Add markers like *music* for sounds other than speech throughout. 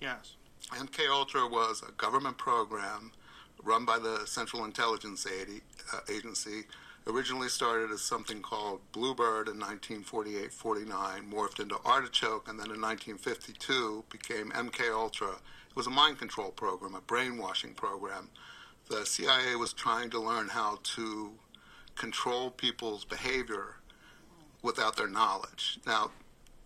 Yes. MK Ultra was a government program run by the Central Intelligence uh, Agency. Originally started as something called Bluebird in 1948-49, morphed into Artichoke, and then in 1952 became MK Ultra. It was a mind control program, a brainwashing program. The CIA was trying to learn how to control people's behavior without their knowledge. Now,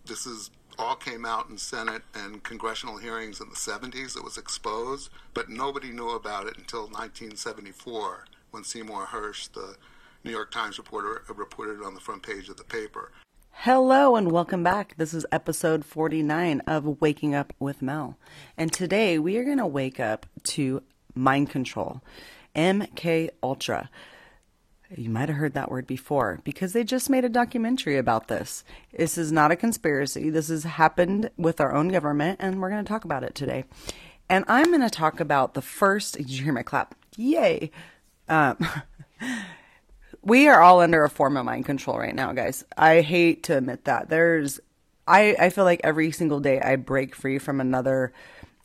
this is all came out in Senate and congressional hearings in the 70s. It was exposed, but nobody knew about it until 1974 when Seymour Hersh, the New York Times reporter, reported it on the front page of the paper. Hello and welcome back. This is episode 49 of Waking Up with Mel. And today we are going to wake up to mind control, MK Ultra. You might have heard that word before because they just made a documentary about this. This is not a conspiracy. This has happened with our own government, and we're going to talk about it today. And I'm going to talk about the first. Did you hear my clap? Yay! Um, *laughs* we are all under a form of mind control right now, guys. I hate to admit that. There's, I, I feel like every single day I break free from another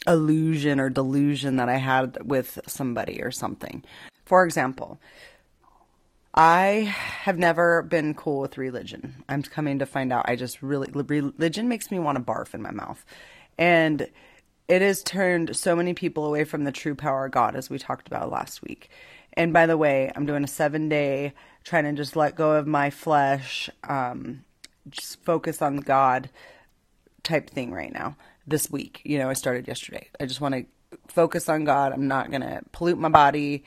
illusion or delusion that I had with somebody or something. For example, I have never been cool with religion. I'm coming to find out I just really religion makes me want to barf in my mouth. And it has turned so many people away from the true power of God as we talked about last week. And by the way, I'm doing a 7-day trying to just let go of my flesh um just focus on God type thing right now this week. You know, I started yesterday. I just want to focus on God. I'm not going to pollute my body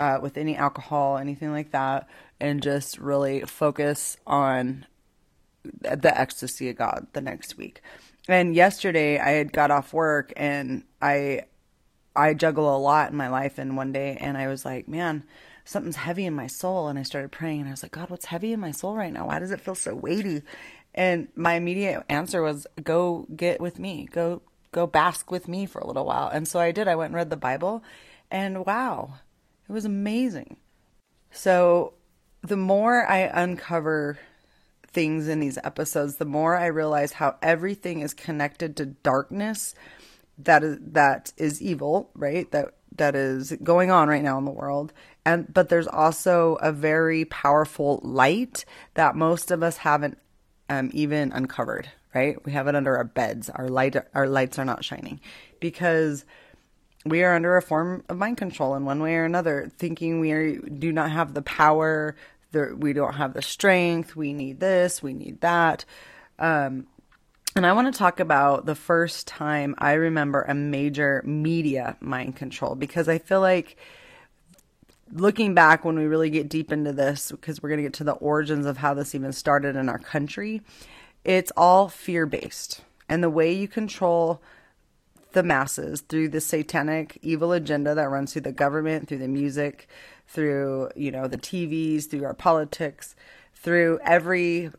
uh, with any alcohol, anything like that, and just really focus on the ecstasy of God the next week. And yesterday I had got off work and I I juggle a lot in my life and one day and I was like, man, something's heavy in my soul and I started praying and I was like, God, what's heavy in my soul right now? Why does it feel so weighty? And my immediate answer was go get with me. Go go bask with me for a little while. And so I did. I went and read the Bible and wow, it was amazing. So the more I uncover things in these episodes, the more I realize how everything is connected to darkness that is that is evil, right? That that is going on right now in the world. And but there's also a very powerful light that most of us haven't um, even uncovered, right? We have it under our beds. Our light our lights are not shining because we are under a form of mind control in one way or another, thinking we are, do not have the power, the, we don't have the strength, we need this, we need that. Um, and I want to talk about the first time I remember a major media mind control because I feel like looking back when we really get deep into this, because we're going to get to the origins of how this even started in our country, it's all fear based. And the way you control the masses through the satanic evil agenda that runs through the government, through the music, through, you know, the TVs, through our politics, through every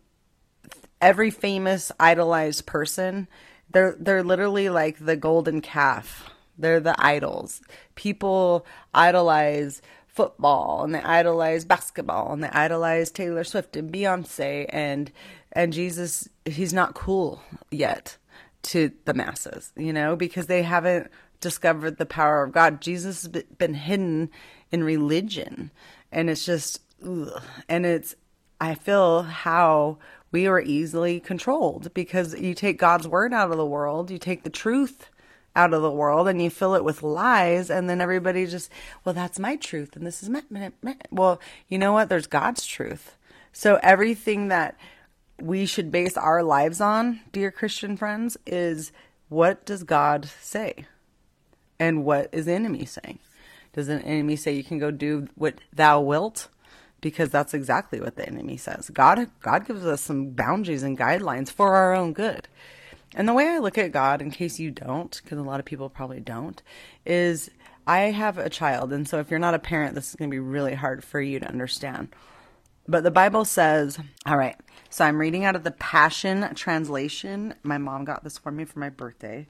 every famous idolized person. They're they're literally like the golden calf. They're the idols. People idolize football and they idolize basketball and they idolize Taylor Swift and Beyonce and and Jesus he's not cool yet to the masses, you know, because they haven't discovered the power of God. Jesus has been hidden in religion, and it's just, ugh. and it's, I feel how we are easily controlled because you take God's word out of the world, you take the truth out of the world, and you fill it with lies, and then everybody just, well, that's my truth, and this is my, my, my. well, you know what? There's God's truth. So everything that we should base our lives on, dear Christian friends, is what does God say? And what is the enemy saying? Does an enemy say you can go do what thou wilt? Because that's exactly what the enemy says. God God gives us some boundaries and guidelines for our own good. And the way I look at God, in case you don't, because a lot of people probably don't, is I have a child, and so if you're not a parent, this is going to be really hard for you to understand. But the Bible says, all right, so I'm reading out of the Passion Translation. My mom got this for me for my birthday.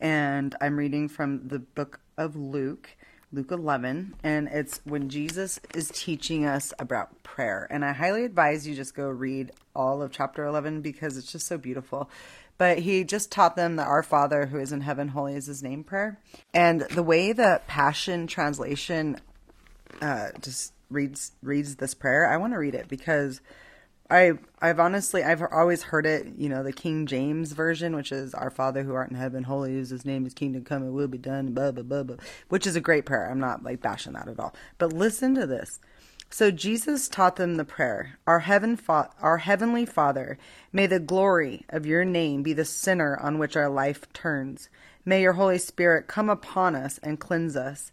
And I'm reading from the book of Luke, Luke 11. And it's when Jesus is teaching us about prayer. And I highly advise you just go read all of chapter 11 because it's just so beautiful. but he just taught them that Our Father who is in heaven, holy is his name prayer. And the way the Passion Translation uh, just reads reads this prayer, I want to read it because I I've honestly I've always heard it, you know, the King James version, which is Our Father who art in heaven, holy is his name, his kingdom come, it will be done, blah blah blah blah, which is a great prayer. I'm not like bashing that at all. But listen to this. So Jesus taught them the prayer, Our heaven fa- our heavenly Father, may the glory of your name be the center on which our life turns. May your Holy Spirit come upon us and cleanse us.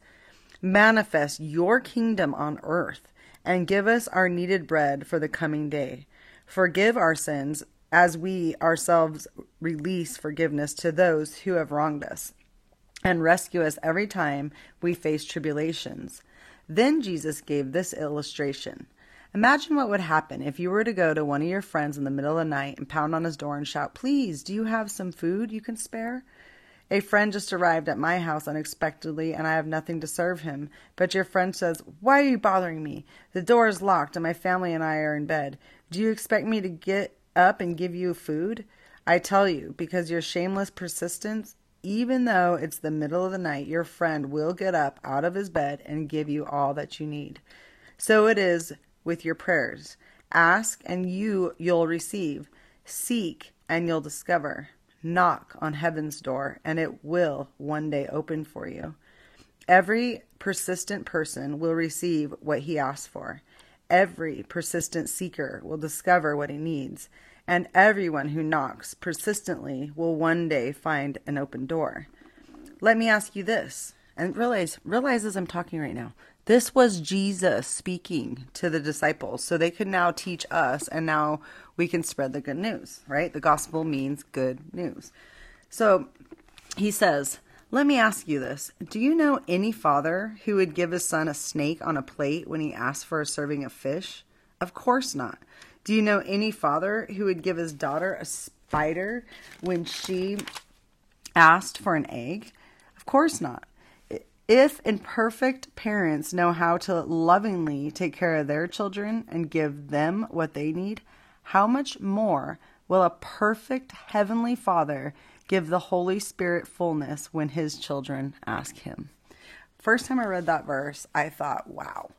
Manifest your kingdom on earth and give us our needed bread for the coming day. Forgive our sins as we ourselves release forgiveness to those who have wronged us, and rescue us every time we face tribulations. Then Jesus gave this illustration. Imagine what would happen if you were to go to one of your friends in the middle of the night and pound on his door and shout, Please, do you have some food you can spare? A friend just arrived at my house unexpectedly, and I have nothing to serve him. But your friend says, Why are you bothering me? The door is locked, and my family and I are in bed. Do you expect me to get up and give you food? I tell you, because your shameless persistence, even though it's the middle of the night, your friend will get up out of his bed and give you all that you need. So it is with your prayers. Ask, and you you'll receive. Seek, and you'll discover. Knock on heaven's door, and it will one day open for you. Every persistent person will receive what he asks for. Every persistent seeker will discover what he needs. And everyone who knocks persistently will one day find an open door. Let me ask you this, and realize, realize as I'm talking right now, this was Jesus speaking to the disciples, so they could now teach us, and now we can spread the good news, right? The gospel means good news. So he says, Let me ask you this Do you know any father who would give his son a snake on a plate when he asked for a serving of fish? Of course not. Do you know any father who would give his daughter a spider when she asked for an egg? Of course not. If imperfect parents know how to lovingly take care of their children and give them what they need, how much more will a perfect heavenly Father give the Holy Spirit fullness when his children ask him? First time I read that verse, I thought, wow,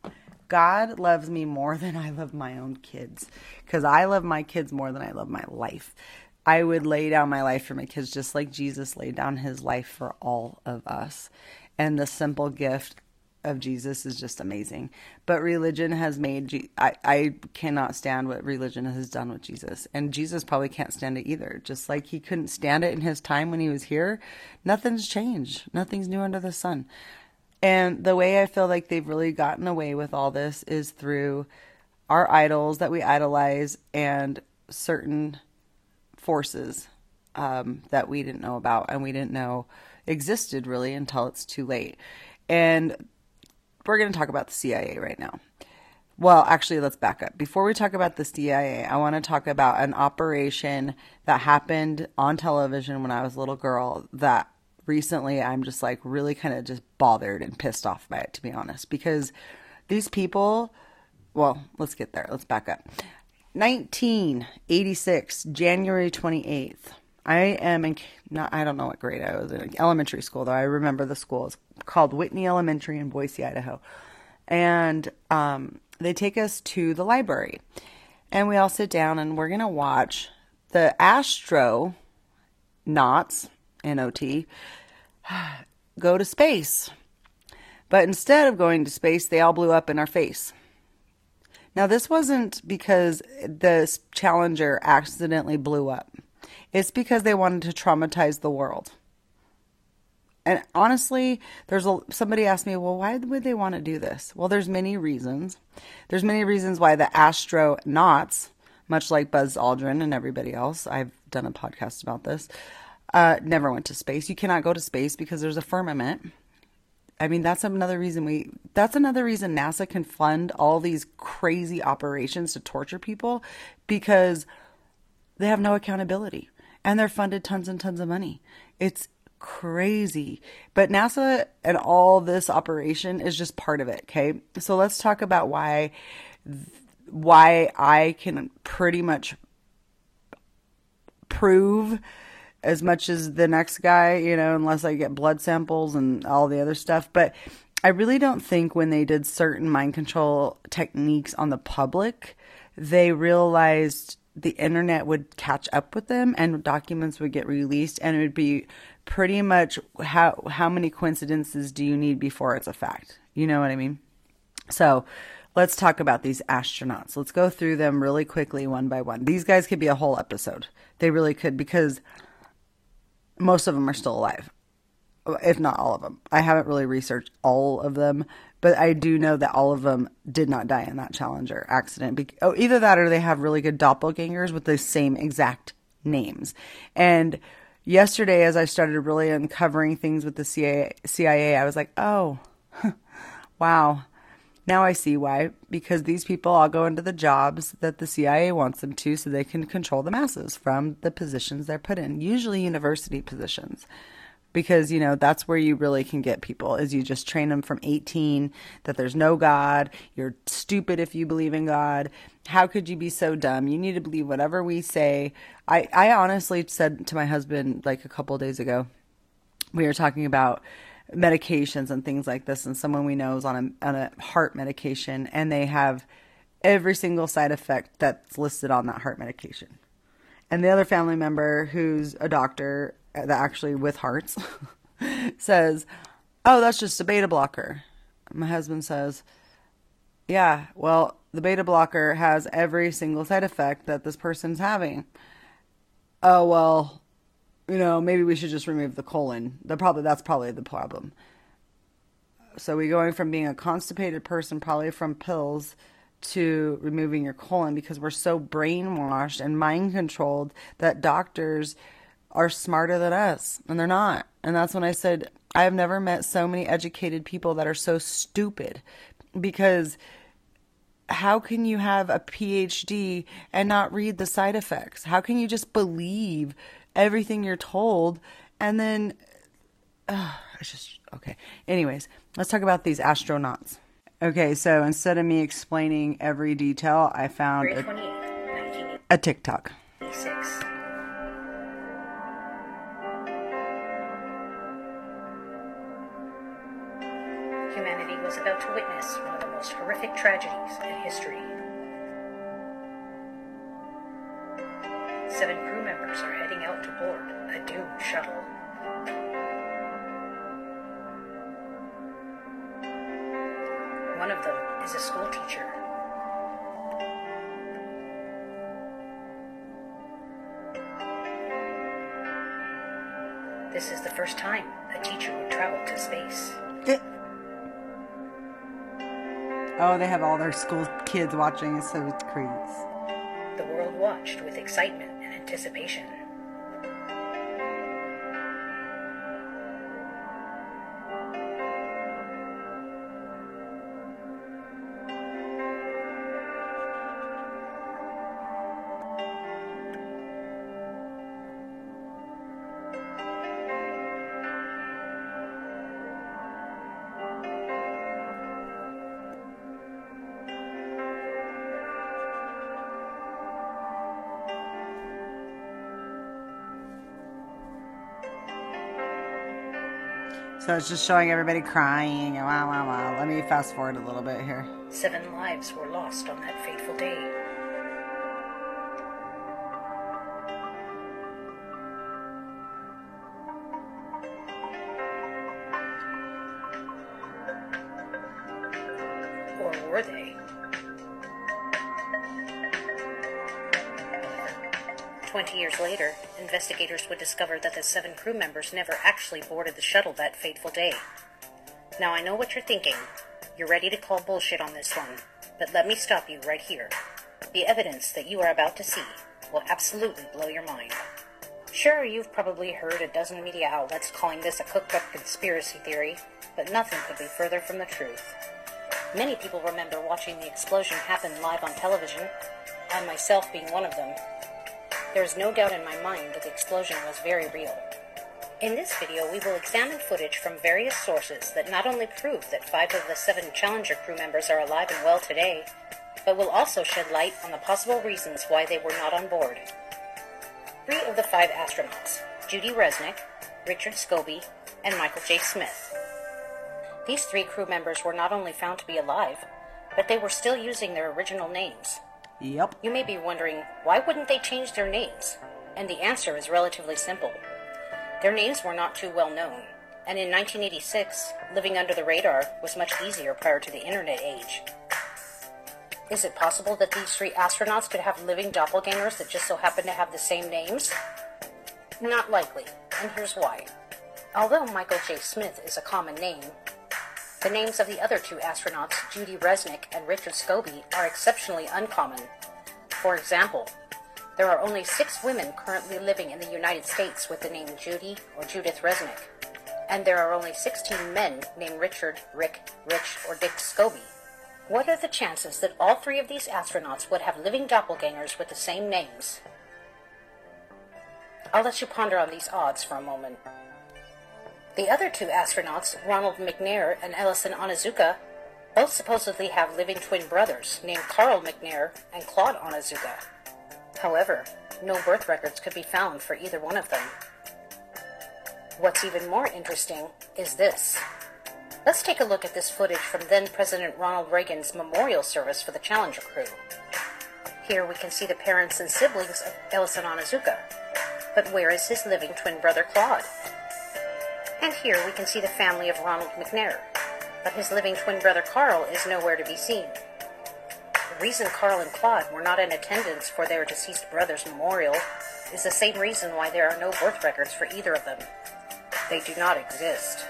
God loves me more than I love my own kids because I love my kids more than I love my life. I would lay down my life for my kids just like Jesus laid down his life for all of us and the simple gift of Jesus is just amazing. But religion has made I I cannot stand what religion has done with Jesus, and Jesus probably can't stand it either. Just like he couldn't stand it in his time when he was here, nothing's changed. Nothing's new under the sun. And the way I feel like they've really gotten away with all this is through our idols that we idolize and certain forces um, that we didn't know about and we didn't know existed really until it's too late. And we're going to talk about the CIA right now. Well, actually, let's back up. Before we talk about the CIA, I want to talk about an operation that happened on television when I was a little girl that recently I'm just like really kind of just bothered and pissed off by it, to be honest, because these people, well, let's get there. Let's back up. 1986, January 28th. I am in not I don't know what grade I was in elementary school though. I remember the school. It's called Whitney Elementary in Boise, Idaho. And um, they take us to the library. And we all sit down and we're gonna watch the Astro Knots, N O T, *sighs* go to space. But instead of going to space, they all blew up in our face. Now, this wasn't because the Challenger accidentally blew up. It's because they wanted to traumatize the world. And honestly, there's a somebody asked me, "Well, why would they want to do this?" Well, there's many reasons. There's many reasons why the astronauts, much like Buzz Aldrin and everybody else, I've done a podcast about this, uh, never went to space. You cannot go to space because there's a firmament. I mean, that's another reason we that's another reason NASA can fund all these crazy operations to torture people because they have no accountability and they're funded tons and tons of money. It's crazy. But NASA and all this operation is just part of it, okay? So let's talk about why why I can pretty much prove as much as the next guy, you know, unless I get blood samples and all the other stuff. But I really don't think when they did certain mind control techniques on the public, they realized the internet would catch up with them and documents would get released and it would be pretty much how how many coincidences do you need before it's a fact? You know what i mean? So let's talk about these astronauts. Let's go through them really quickly one by one. These guys could be a whole episode. They really could because most of them are still alive if not all of them. I haven't really researched all of them but I do know that all of them did not die in that Challenger accident. Oh, either that or they have really good doppelgangers with the same exact names. And yesterday, as I started really uncovering things with the CIA, CIA I was like, oh, wow. Now I see why. Because these people all go into the jobs that the CIA wants them to so they can control the masses from the positions they're put in, usually university positions because you know that's where you really can get people is you just train them from 18 that there's no god you're stupid if you believe in god. How could you be so dumb? You need to believe whatever we say. I i honestly said to my husband like a couple days ago we were talking about medications and things like this and someone we know is on a on a heart medication and they have every single side effect that's listed on that heart medication. And the other family member who's a doctor actually with hearts *laughs* says, "Oh, that's just a beta blocker." My husband says, "Yeah, well, the beta blocker has every single side effect that this person's having." Oh, well, you know, maybe we should just remove the colon. The probably that's probably the problem. So we're going from being a constipated person probably from pills to removing your colon because we're so brainwashed and mind controlled that doctors are smarter than us, and they're not. And that's when I said, I have never met so many educated people that are so stupid because how can you have a PhD and not read the side effects? How can you just believe everything you're told and then *sighs* uh, it's just okay. Anyways, let's talk about these astronauts. Okay, so instead of me explaining every detail, I found a, a TikTok. About to witness one of the most horrific tragedies in history. Seven crew members are heading out to board a doomed shuttle. One of them is a school teacher. This is the first time a teacher would travel to space. Oh, they have all their school kids watching, so it's crazy. The world watched with excitement and anticipation. So it's just showing everybody crying wow, wow, wow. Let me fast forward a little bit here. Seven lives were lost on that fateful day. Or were they? 20 years later, investigators would discover that the seven crew members never actually boarded the shuttle that fateful day. Now, I know what you're thinking. You're ready to call bullshit on this one, but let me stop you right here. The evidence that you are about to see will absolutely blow your mind. Sure, you've probably heard a dozen media outlets calling this a cooked up conspiracy theory, but nothing could be further from the truth. Many people remember watching the explosion happen live on television, I myself being one of them, there is no doubt in my mind that the explosion was very real. In this video, we will examine footage from various sources that not only prove that five of the seven Challenger crew members are alive and well today, but will also shed light on the possible reasons why they were not on board. Three of the five astronauts, Judy Resnik, Richard Scobee, and Michael J. Smith. These three crew members were not only found to be alive, but they were still using their original names. Yep. You may be wondering, why wouldn't they change their names? And the answer is relatively simple. Their names were not too well known, and in 1986, living under the radar was much easier prior to the internet age. Is it possible that these three astronauts could have living doppelgangers that just so happen to have the same names? Not likely, and here's why. Although Michael J. Smith is a common name, the names of the other two astronauts, Judy Resnik and Richard Scobee, are exceptionally uncommon. For example, there are only six women currently living in the United States with the name Judy or Judith Resnik, and there are only 16 men named Richard, Rick, Rich, or Dick Scobee. What are the chances that all three of these astronauts would have living doppelgangers with the same names? I'll let you ponder on these odds for a moment. The other two astronauts, Ronald McNair and Ellison Onizuka, both supposedly have living twin brothers named Carl McNair and Claude Onizuka. However, no birth records could be found for either one of them. What's even more interesting is this. Let's take a look at this footage from then President Ronald Reagan's memorial service for the Challenger crew. Here we can see the parents and siblings of Ellison Onizuka. But where is his living twin brother Claude? And here we can see the family of Ronald McNair. But his living twin brother Carl is nowhere to be seen. The reason Carl and Claude were not in attendance for their deceased brother's memorial is the same reason why there are no birth records for either of them. They do not exist.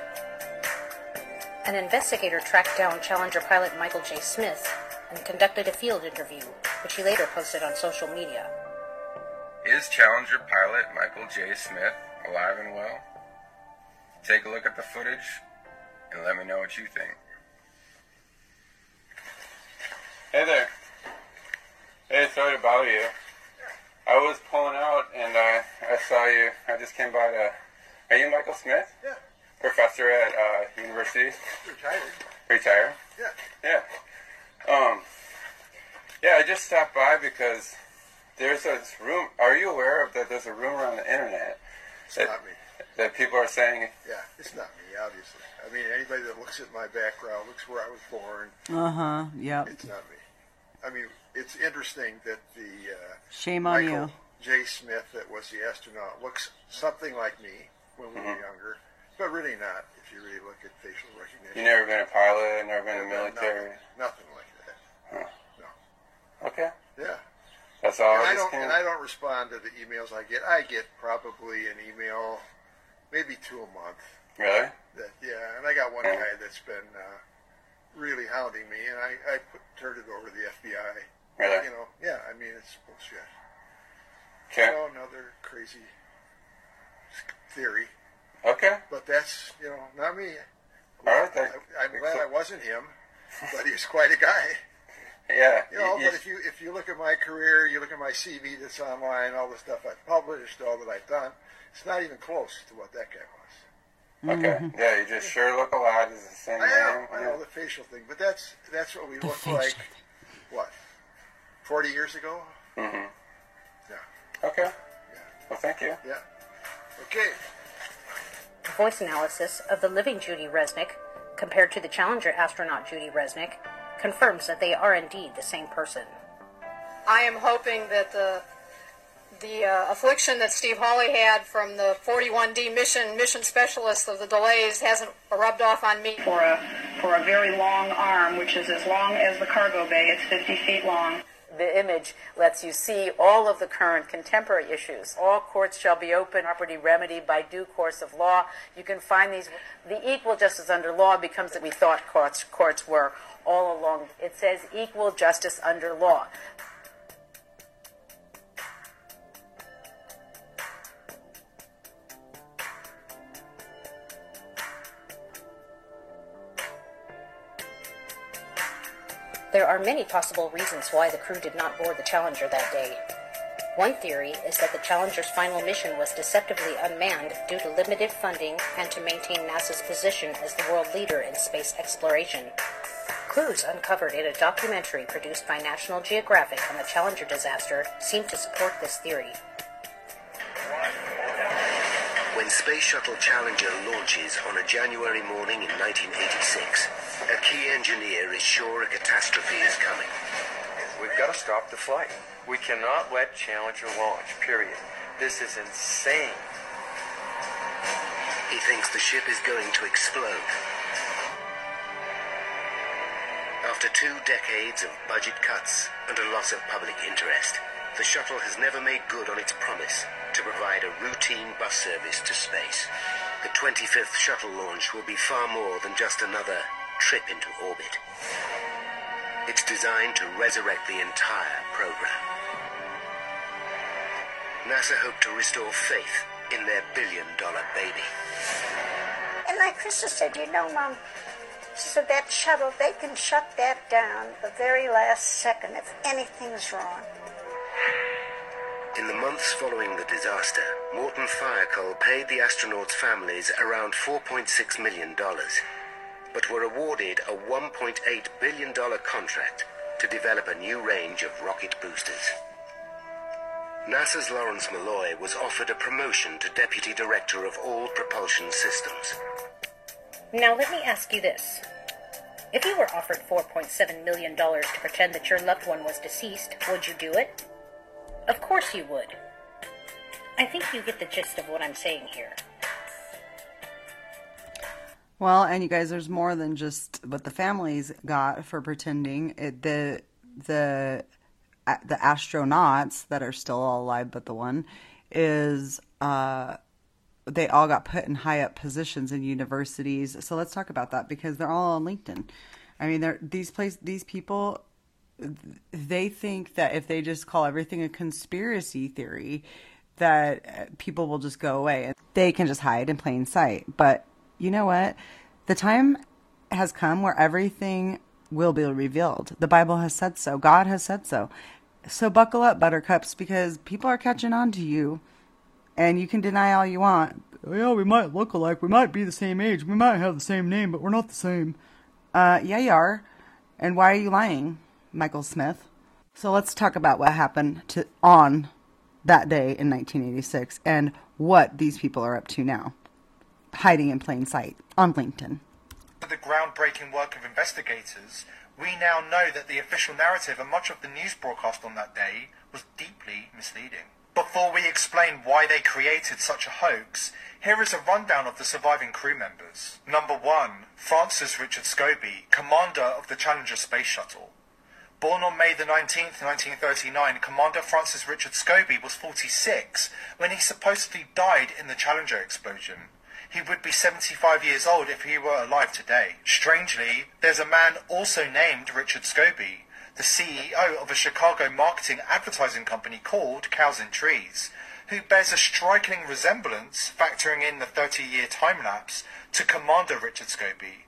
An investigator tracked down Challenger pilot Michael J. Smith and conducted a field interview, which he later posted on social media. Is Challenger pilot Michael J. Smith alive and well? Take a look at the footage and let me know what you think. Hey there. Hey, sorry to bother you. I was pulling out and uh, I saw you. I just came by to. Are you Michael Smith? Yeah, Professor at uh, university? retired. Retire? Yeah. Yeah. Um. Yeah, I just stopped by because there's a room. Are you aware of that? There's a rumor on the internet It's that, not me. That people are saying. Yeah, it's not me, obviously. I mean, anybody that looks at my background, looks where I was born, Uh huh. Yeah. it's not me. I mean, it's interesting that the uh, Shame on Michael you. J. Smith, that was the astronaut, looks something like me when we were younger, but really not if you really look at facial recognition. You never been a pilot, never been in the military. Nothing, like that. No. Okay, Yeah. that's all. and I I don't came. and I don't respond to the emails I get. I get probably an email, maybe two a month. Really? That yeah, and I got one guy that's been uh, really hounding me, and I I put, turned it over to the FBI. Really? You know, yeah. I mean, it's bullshit. Okay. You know, another crazy theory, Okay. but that's you know not me. All right. Then. I, I'm glad I wasn't him, *laughs* but he's quite a guy. Yeah. You know, but if you if you look at my career, you look at my CV that's online, all the stuff I've published, all that I've done, it's not even close to what that guy was. okay. Yeah, you just sure look alike. It's the same I know, name. I know the facial thing, but that's that's what we The look like. thing. What? Forty years ago? Mm-hmm. Yeah. Okay. Yeah. Well, thank you. Yeah. Okay. A voice analysis of the living Judy Resnik compared to the Challenger astronaut Judy Resnik confirms that they are indeed the same person. I am hoping that the the uh, affliction that Steve Hawley had from the 41D mission mission specialist of the delays hasn't rubbed off on me. for a for a very long arm, which is as long as the cargo bay. It's 50 feet long. The image lets you see all of the current contemporary issues. All courts shall be open, property remedied by due course of law. You can find these. The equal justice under law becomes that we thought courts, courts were all along. It says equal justice under law. There are many possible reasons why the crew did not board the Challenger that day. One theory is that the Challenger's final mission was deceptively unmanned due to limited funding and to maintain NASA's position as the world leader in space exploration. Clues uncovered in a documentary produced by National Geographic on the Challenger disaster seem to support this theory. When Space Shuttle Challenger launches on a January morning in 1986, a key engineer is sure a catastrophe is coming. We've got to stop the flight. We cannot let Challenger launch, period. This is insane. He thinks the ship is going to explode. After two decades of budget cuts and a loss of public interest, the shuttle has never made good on its promise to provide a routine bus service to space. The 25th shuttle launch will be far more than just another trip into orbit. It's designed to resurrect the entire program. NASA hope to restore faith in their billion dollar baby. And like Christa said, you know, Mom, said that shuttle, they can shut that down the very last second if anything's wrong. In the months following the disaster, Morton Thiokol paid the astronauts' families around $4.6 million, but were awarded a $1.8 billion contract to develop a new range of rocket boosters. NASA's Lawrence Mulloy was offered a promotion to Deputy Director of All Propulsion Systems. Now, let me ask you this. If you were offered $4.7 million to pretend that your loved one was deceased, would you do it? Of course you would. I think you get the gist of what I'm saying here. Well, and you guys, there's more than just what the families got for pretending. It, the the the astronauts that are still all alive, but the one is uh, they all got put in high up positions in universities. So let's talk about that because they're all on LinkedIn. I mean, they're these place these people they think that if they just call everything a conspiracy theory, that uh, people will just go away and they can just hide in plain sight. But you know what? The time has come where everything will be revealed. The Bible has said so. God has said so. So buckle up, buttercups, because people are catching on to you. And you can deny all you want. Yeah, we might look alike. We might be the same age. We might have the same name, but we're not the same. Uh, yeah, you are. And why are you lying? Michael Smith. So let's talk about what happened to on that day in 1986 and what these people are up to now, hiding in plain sight on LinkedIn. For the groundbreaking work of investigators, we now know that the official narrative and much of the news broadcast on that day was deeply misleading. Before we explain why they created such a hoax, here is a rundown of the surviving crew members. Number 1. Francis Richard Scobee, commander of the Challenger space shuttle. Born on May the 19th, 1939, Commander Francis Richard Scobee was 46 when he supposedly died in the Challenger explosion. He would be 75 years old if he were alive today. Strangely, there's a man also named Richard Scobee, the CEO of a Chicago marketing advertising company called Cows and Trees, who bears a striking resemblance, factoring in the 30-year time lapse, to Commander Richard Scobee.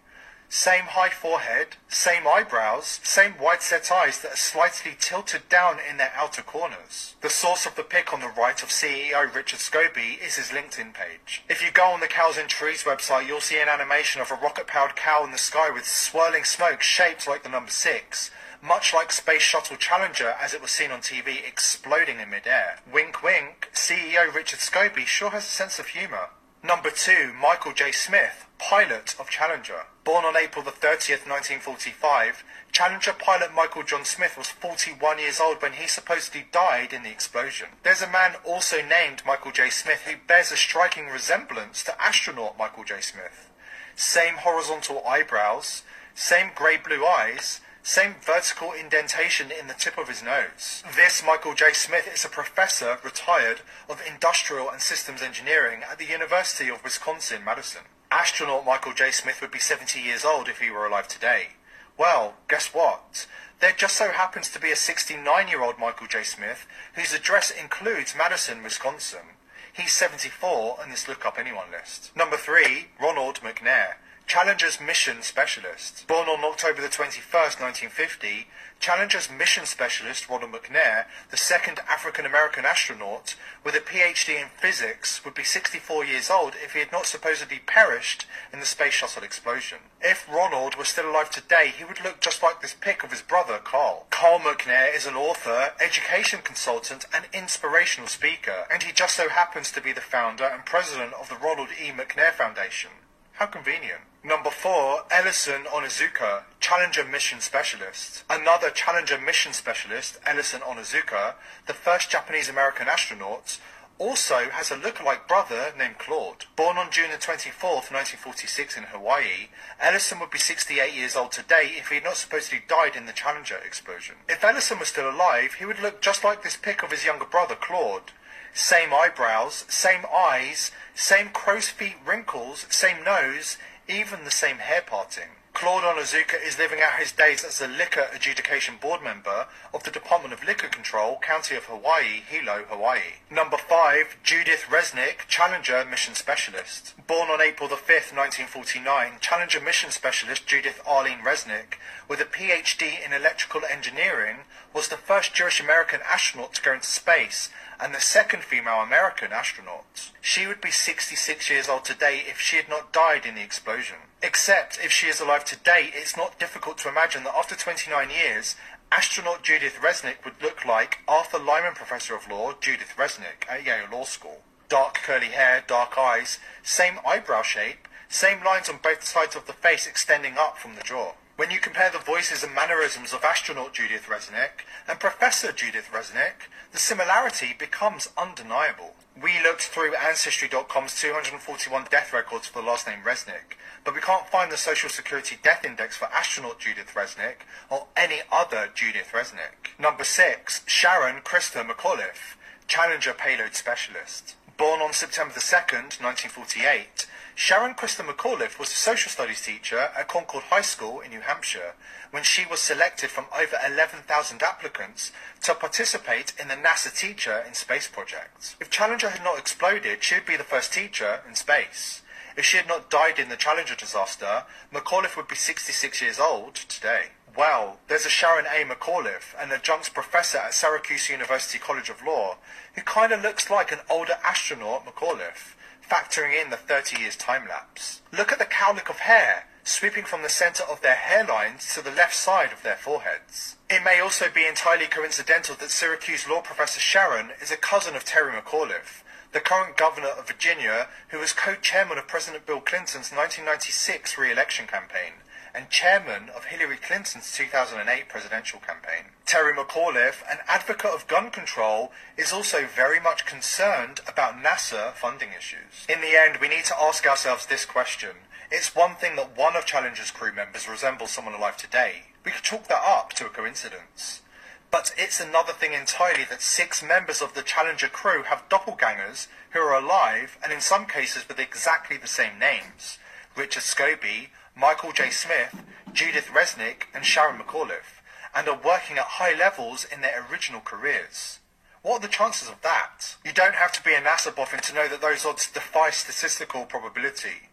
Same high forehead, same eyebrows, same wide set eyes that are slightly tilted down in their outer corners. The source of the pic on the right of CEO Richard Scobee is his LinkedIn page. If you go on the Cows and Trees website, you'll see an animation of a rocket-powered cow in the sky with swirling smoke shaped like the number 6, much like Space Shuttle Challenger as it was seen on TV exploding in midair. Wink wink, CEO Richard Scobee sure has a sense of humour. Number 2, Michael J. Smith, pilot of Challenger. Born on April the 30th, 1945, Challenger pilot Michael John Smith was 41 years old when he supposedly died in the explosion. There's a man also named Michael J. Smith who bears a striking resemblance to astronaut Michael J. Smith. Same horizontal eyebrows, same grey-blue eyes, same vertical indentation in the tip of his nose. This Michael J. Smith is a professor, retired, of industrial and systems engineering at the University of Wisconsin-Madison. Astronaut Michael J. Smith would be 70 years old if he were alive today. Well, guess what? There just so happens to be a 69-year-old Michael J. Smith whose address includes Madison, Wisconsin. He's 74 on this Look Up Anyone list. Number 3, Ronald McNair. Challenger's mission specialist. Born on October the 21st, 1950, Challenger's mission specialist, Ronald McNair, the second African American astronaut with a PhD in physics, would be 64 years old if he had not supposedly perished in the space shuttle explosion. If Ronald were still alive today, he would look just like this pic of his brother, Carl. Carl McNair is an author, education consultant, and inspirational speaker, and he just so happens to be the founder and president of the Ronald E. McNair Foundation. How convenient. Number four, Ellison Onizuka, Challenger Mission Specialist. Another Challenger Mission Specialist, Ellison Onizuka, the first Japanese-American astronaut, also has a look-alike brother named Claude. Born on June 24, 1946 in Hawaii, Ellison would be 68 years old today if he had not supposedly died in the Challenger explosion. If Ellison was still alive, he would look just like this pic of his younger brother Claude. Same eyebrows, same eyes, same crow's feet wrinkles, same nose, even the same hair parting. Claude Onizuka is living out his days as a liquor adjudication board member of the Department of Liquor Control, County of Hawaii, Hilo, Hawaii. Number 5, Judith Resnik, Challenger Mission Specialist. Born on April the 5th, 1949, Challenger Mission Specialist Judith Arlene Resnik, with a PhD in electrical engineering, was the first Jewish American astronaut to go into space and the second female American astronaut. She would be 66 years old today if she had not died in the explosion. Except if she is alive today, it's not difficult to imagine that after 29 years, astronaut Judith Resnik would look like Arthur Liman Professor of Law Judith Resnik at Yale Law School. Dark curly hair, dark eyes, same eyebrow shape, same lines on both sides of the face extending up from the jaw. When you compare the voices and mannerisms of astronaut Judith Resnik and Professor Judith Resnik, the similarity becomes undeniable. We looked through Ancestry.com's 241 death records for the last name Resnik, but we can't find the Social Security death index for astronaut Judith Resnik or any other Judith Resnik. Number 6. Sharon Christa McAuliffe, Challenger Payload Specialist. Born on September 2nd, 1948, Sharon Christa McAuliffe was a social studies teacher at Concord High School in New Hampshire when she was selected from over 11,000 applicants to participate in the NASA Teacher in Space project. If Challenger had not exploded, she would be the first teacher in space. If she had not died in the Challenger disaster, McAuliffe would be 66 years old today. Well, there's a Sharon A. McAuliffe, an adjunct professor at Syracuse University College of Law, who kind of looks like an older astronaut McAuliffe factoring in the 30 years time lapse. Look at the cowlick of hair sweeping from the center of their hairlines to the left side of their foreheads. It may also be entirely coincidental that Syracuse law professor Sharon is a cousin of Terry McAuliffe, the current governor of Virginia who was co-chairman of President Bill Clinton's 1996 re-election campaign and chairman of Hillary Clinton's 2008 presidential campaign. Terry McAuliffe, an advocate of gun control, is also very much concerned about NASA funding issues. In the end, we need to ask ourselves this question. It's one thing that one of Challenger's crew members resembles someone alive today. We could chalk that up to a coincidence. But it's another thing entirely that six members of the Challenger crew have doppelgangers who are alive and in some cases with exactly the same names. Richard Scobee, Michael J. Smith, Judith Resnik, and Sharon McAuliffe, and are working at high levels in their original careers. What are the chances of that? You don't have to be a NASA boffin to know that those odds defy statistical probability.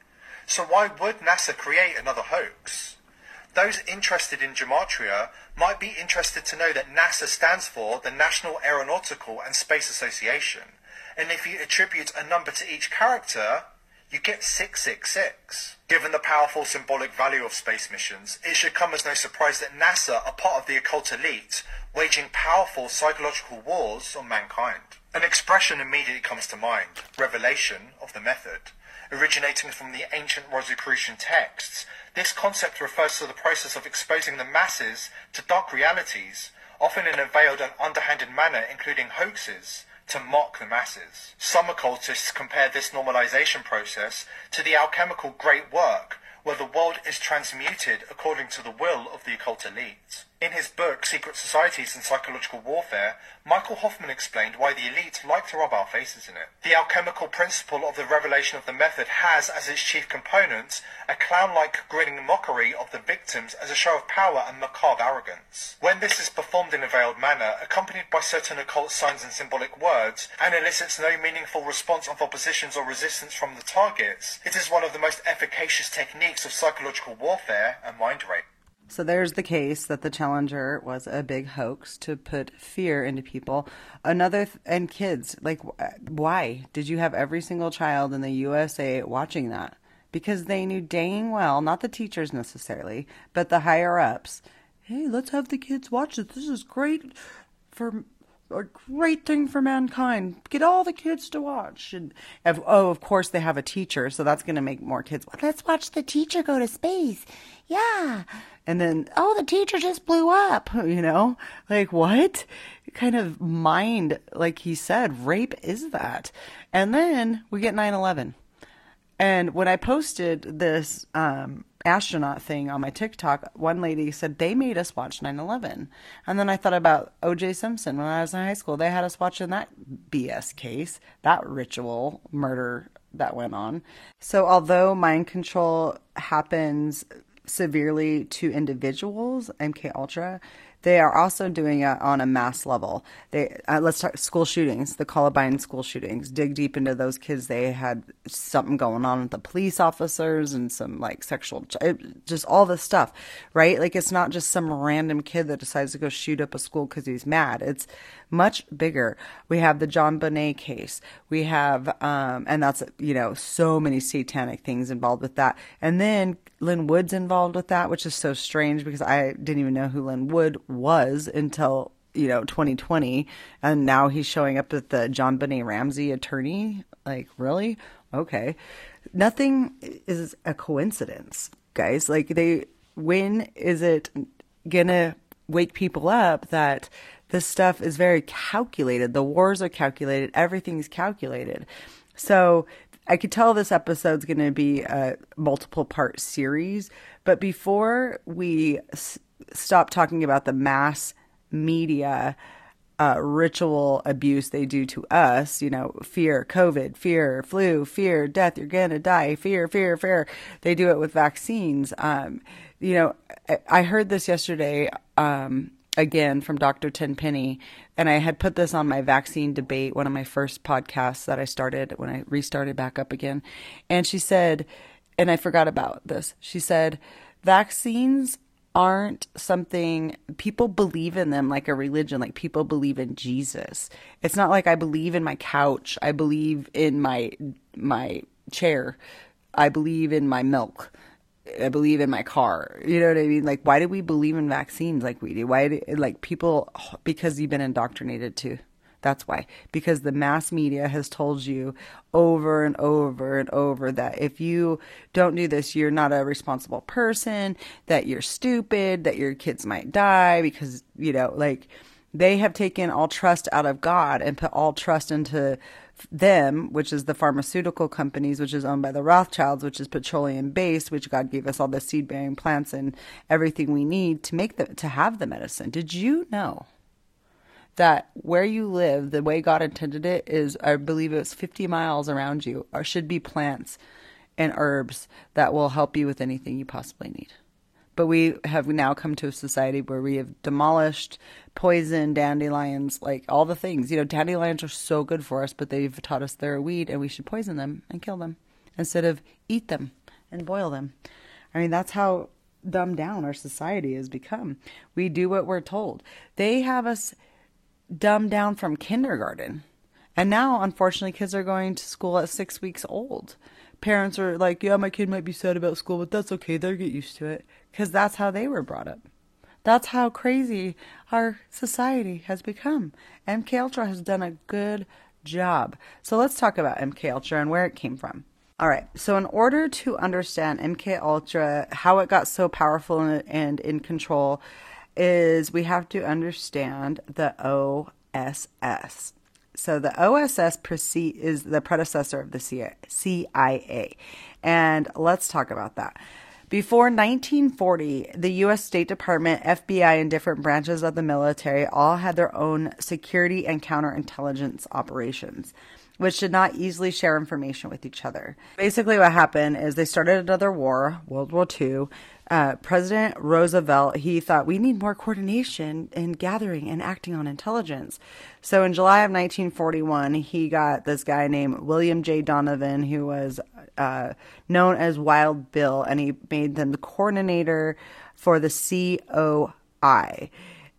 So why would NASA create another hoax? Those interested in gematria might be interested to know that NASA stands for the National Aeronautical and Space Association, and if you attribute a number to each character, you get 666. Given the powerful symbolic value of space missions, it should come as no surprise that NASA are part of the occult elite, waging powerful psychological wars on mankind. An expression immediately comes to mind, revelation of the method. Originating from the ancient Rosicrucian texts, this concept refers to the process of exposing the masses to dark realities, often in a veiled and underhanded manner, including hoaxes, to mock the masses. Some occultists compare this normalization process to the alchemical great work, where the world is transmuted according to the will of the occult elite. In his book, Secret Societies and Psychological Warfare, Michael Hoffman explained why the elite like to rub our faces in it. The alchemical principle of the revelation of the method has as its chief components a clown-like grinning mockery of the victims as a show of power and macabre arrogance. When this is performed in a veiled manner, accompanied by certain occult signs and symbolic words, and elicits no meaningful response of oppositions or resistance from the targets, it is one of the most efficacious techniques of psychological warfare and mind rape. So there's the case that the Challenger was a big hoax to put fear into people. Another th- and kids, like why did you have every single child in the USA watching that? Because they knew dang well, not the teachers necessarily, but the higher ups. Hey, let's have the kids watch it. This is great for a great thing for mankind. Get all the kids to watch. And oh, of course they have a teacher, so that's going to make more kids. Let's watch the teacher go to space. Yeah. And then, oh, the teacher just blew up. *laughs* You know, like what kind of mind? Like he said, rape is that? And then we get 9/11. And when I posted this um, astronaut thing on my TikTok, one lady said they made us watch 9/11. And then I thought about O.J. Simpson when I was in high school. They had us watching that BS case, that ritual murder that went on. So although mind control happens severely to individuals, MK Ultra, they are also doing it on a mass level. They uh, let's talk school shootings, the Columbine school shootings. Dig deep into those kids. They had something going on with the police officers and some like sexual, just all this stuff, right? Like it's not just some random kid that decides to go shoot up a school because he's mad. It's much bigger. We have the JonBenét case. We have, um, and that's you know so many satanic things involved with that. And then Lin Wood's involved with that, which is so strange because I didn't even know who Lin Wood was until you know 2020 and now he's showing up at the John JonBenét Ramsey attorney. Like really? Okay. Nothing is a coincidence guys. Like they when is it gonna wake people up that this stuff is very calculated? The wars are calculated. Everything's calculated. So I could tell this episode's going to be a multiple part series, but before we s- stop talking about the mass media uh, ritual abuse they do to us, you know, fear, COVID, fear, flu, fear, death, you're going to die, fear, fear, fear. They do it with vaccines. Um, you know, I heard this yesterday um, again from Dr. Tenpenny, and I had put this on my vaccine debate, one of my first podcasts that I started when I restarted back up again. And she said, and I forgot about this, she said, vaccines aren't something people believe in them like a religion like people believe in Jesus. It's not like I believe in my couch. I believe in my my chair. I believe in my milk. I believe in my car. You know what I mean? Like why do we believe in vaccines like we do? Why do like people because you've been indoctrinated to that's why. Because the mass media has told you over and over and over that if you don't do this, you're not a responsible person, that you're stupid, that your kids might die because, you know, like they have taken all trust out of God and put all trust into them, which is the pharmaceutical companies, which is owned by the Rothschilds, which is petroleum based, which God gave us all the seed bearing plants and everything we need to make the to have the medicine. Did you know that where you live, the way God intended it is, I believe it's 50 miles around you, or should be plants and herbs that will help you with anything you possibly need. But we have now come to a society where we have demolished poison, dandelions, like all the things. You know, dandelions are so good for us, but they've taught us they're a weed and we should poison them and kill them instead of eat them and boil them. I mean, that's how dumbed down our society has become. We do what we're told. They have us dumbed down from kindergarten. And now, unfortunately, kids are going to school at six weeks old. Parents are like, yeah, my kid might be sad about school, but that's okay. They'll get used to it. Because that's how they were brought up. That's how crazy our society has become. MK Ultra has done a good job. So let's talk about MK Ultra and where it came from. All right. So in order to understand MK Ultra, how it got so powerful and in control, is we have to understand the OSS. So the OSS is the predecessor of the CIA. And let's talk about that. Before 1940, the U.S. State Department, FBI, and different branches of the military all had their own security and counterintelligence operations, which did not easily share information with each other. Basically, what happened is they started another war, World War II. Uh, President Roosevelt, he thought we need more coordination in gathering and acting on intelligence. So in July of 1941, he got this guy named William J. Donovan, who was uh, known as Wild Bill, and he made them the coordinator for the COI.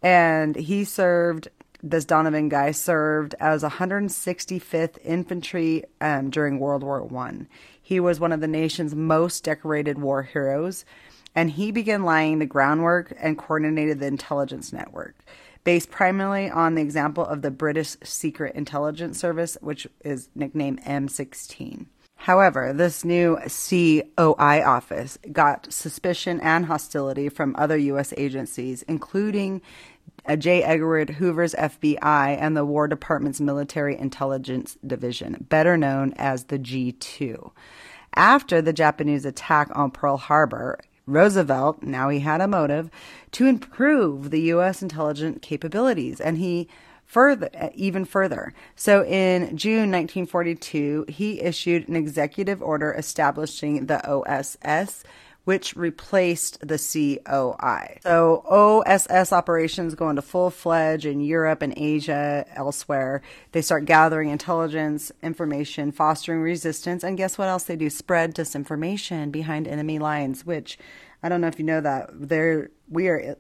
And he served, this Donovan guy served as 165th Infantry um, during World War One. He was one of the nation's most decorated war heroes, and he began laying the groundwork and coordinated the intelligence network based primarily on the example of the British Secret Intelligence Service, which is nicknamed M16. However, this new COI office got suspicion and hostility from other U.S. agencies, including uh, J. Edgar Hoover's FBI and the War Department's Military Intelligence Division, better known as the G2. After the Japanese attack on Pearl Harbor, Roosevelt, now he had a motive to improve the U.S. intelligence capabilities, and he further even further. So in June 1942, he issued an executive order establishing the OSS which replaced the COI. So OSS operations go into full fledged in Europe and Asia, elsewhere. They start gathering intelligence, information, fostering resistance, and guess what else they do? Spread disinformation behind enemy lines, which I don't know if you know that they're we are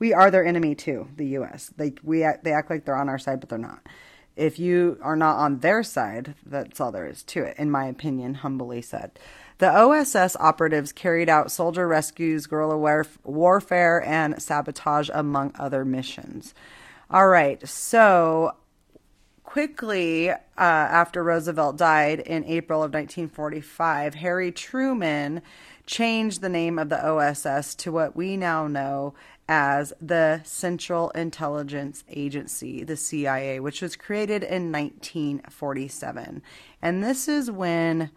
we are their enemy too, the U.S. Like we they act like they're on our side, but they're not. If you are not on their side, that's all there is to it, in my opinion. Humbly said. The OSS operatives carried out soldier rescues, guerrilla warfare, and sabotage, among other missions. All right, so quickly uh, after Roosevelt died in April of 1945, Harry Truman changed the name of the OSS to what we now know as the Central Intelligence Agency, the CIA, which was created in 1947. And this is when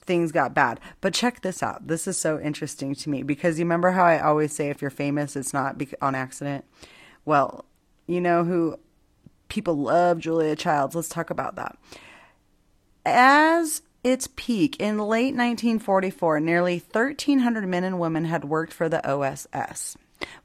things got bad. But check this out. This is so interesting to me because you remember how I always say if you're famous, it's not on accident? Well, you know who people love Julia Childs. Let's talk about that. As its peak in late 1944, nearly 1,300 men and women had worked for the OSS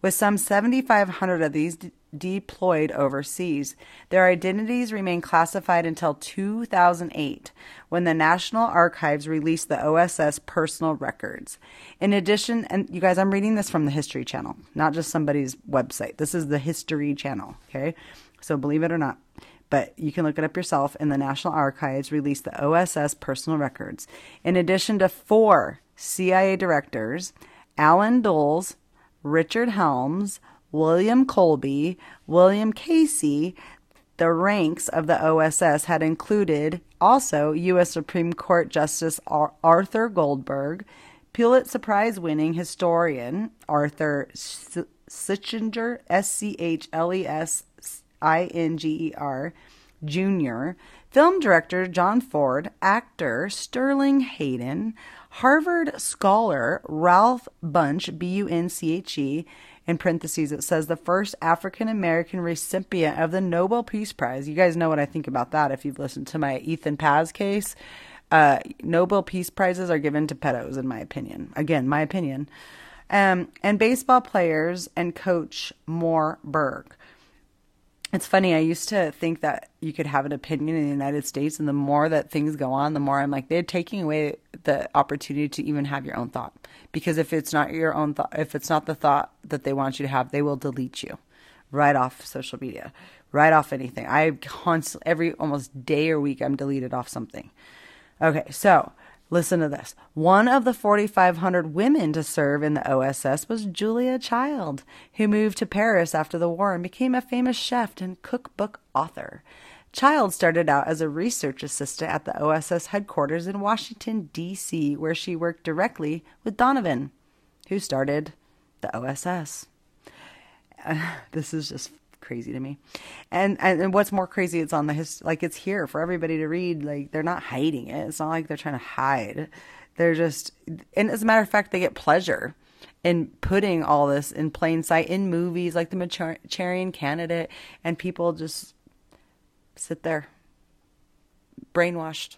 with some 7,500 of these d- deployed overseas. Their identities remain classified until 2008, when the National Archives released the OSS personal records. In addition, and you guys, I'm reading this from the History Channel, not just somebody's website. This is the History Channel, okay? So believe it or not. But you can look it up yourself, and the National Archives released the OSS personal records. In addition to four CIA directors, Allen Dulles, Richard Helms, William Colby, William Casey, the ranks of the OSS had included also U.S. Supreme Court Justice Arthur Goldberg, Pulitzer Prize winning historian Arthur Schlesinger, S C H L E S I N G E R, Jr., film director John Ford, actor Sterling Hayden, Harvard scholar Ralph Bunche, B U N C H E, in parentheses, it says the first African American recipient of the Nobel Peace Prize. You guys know what I think about that if you've listened to my Ethan Patz case. Uh, Nobel Peace Prizes are given to pedos, in my opinion. Again, my opinion. Um, and baseball players and coach Moe Berg it's funny. I used to think that you could have an opinion in the United States, and the more that things go on, the more I'm like they're taking away the opportunity to even have your own thought. Because if it's not your own thought, if it's not the thought that they want you to have, they will delete you right off social media, right off anything. I constantly, every almost day or week, I'm deleted off something. Okay, so Listen to this. One of the 4,500 women to serve in the OSS was Julia Child, who moved to Paris after the war and became a famous chef and cookbook author. Child started out as a research assistant at the OSS headquarters in Washington, D.C., where she worked directly with Donovan, who started the OSS. Uh, *laughs* this is just crazy to me. And, and and what's more crazy, it's on the his like it's here for everybody to read. Like they're not hiding it. It's not like they're trying to hide. They're just, and as a matter of fact, they get pleasure in putting all this in plain sight in movies like The Manchurian Candidate, and people just sit there, brainwashed,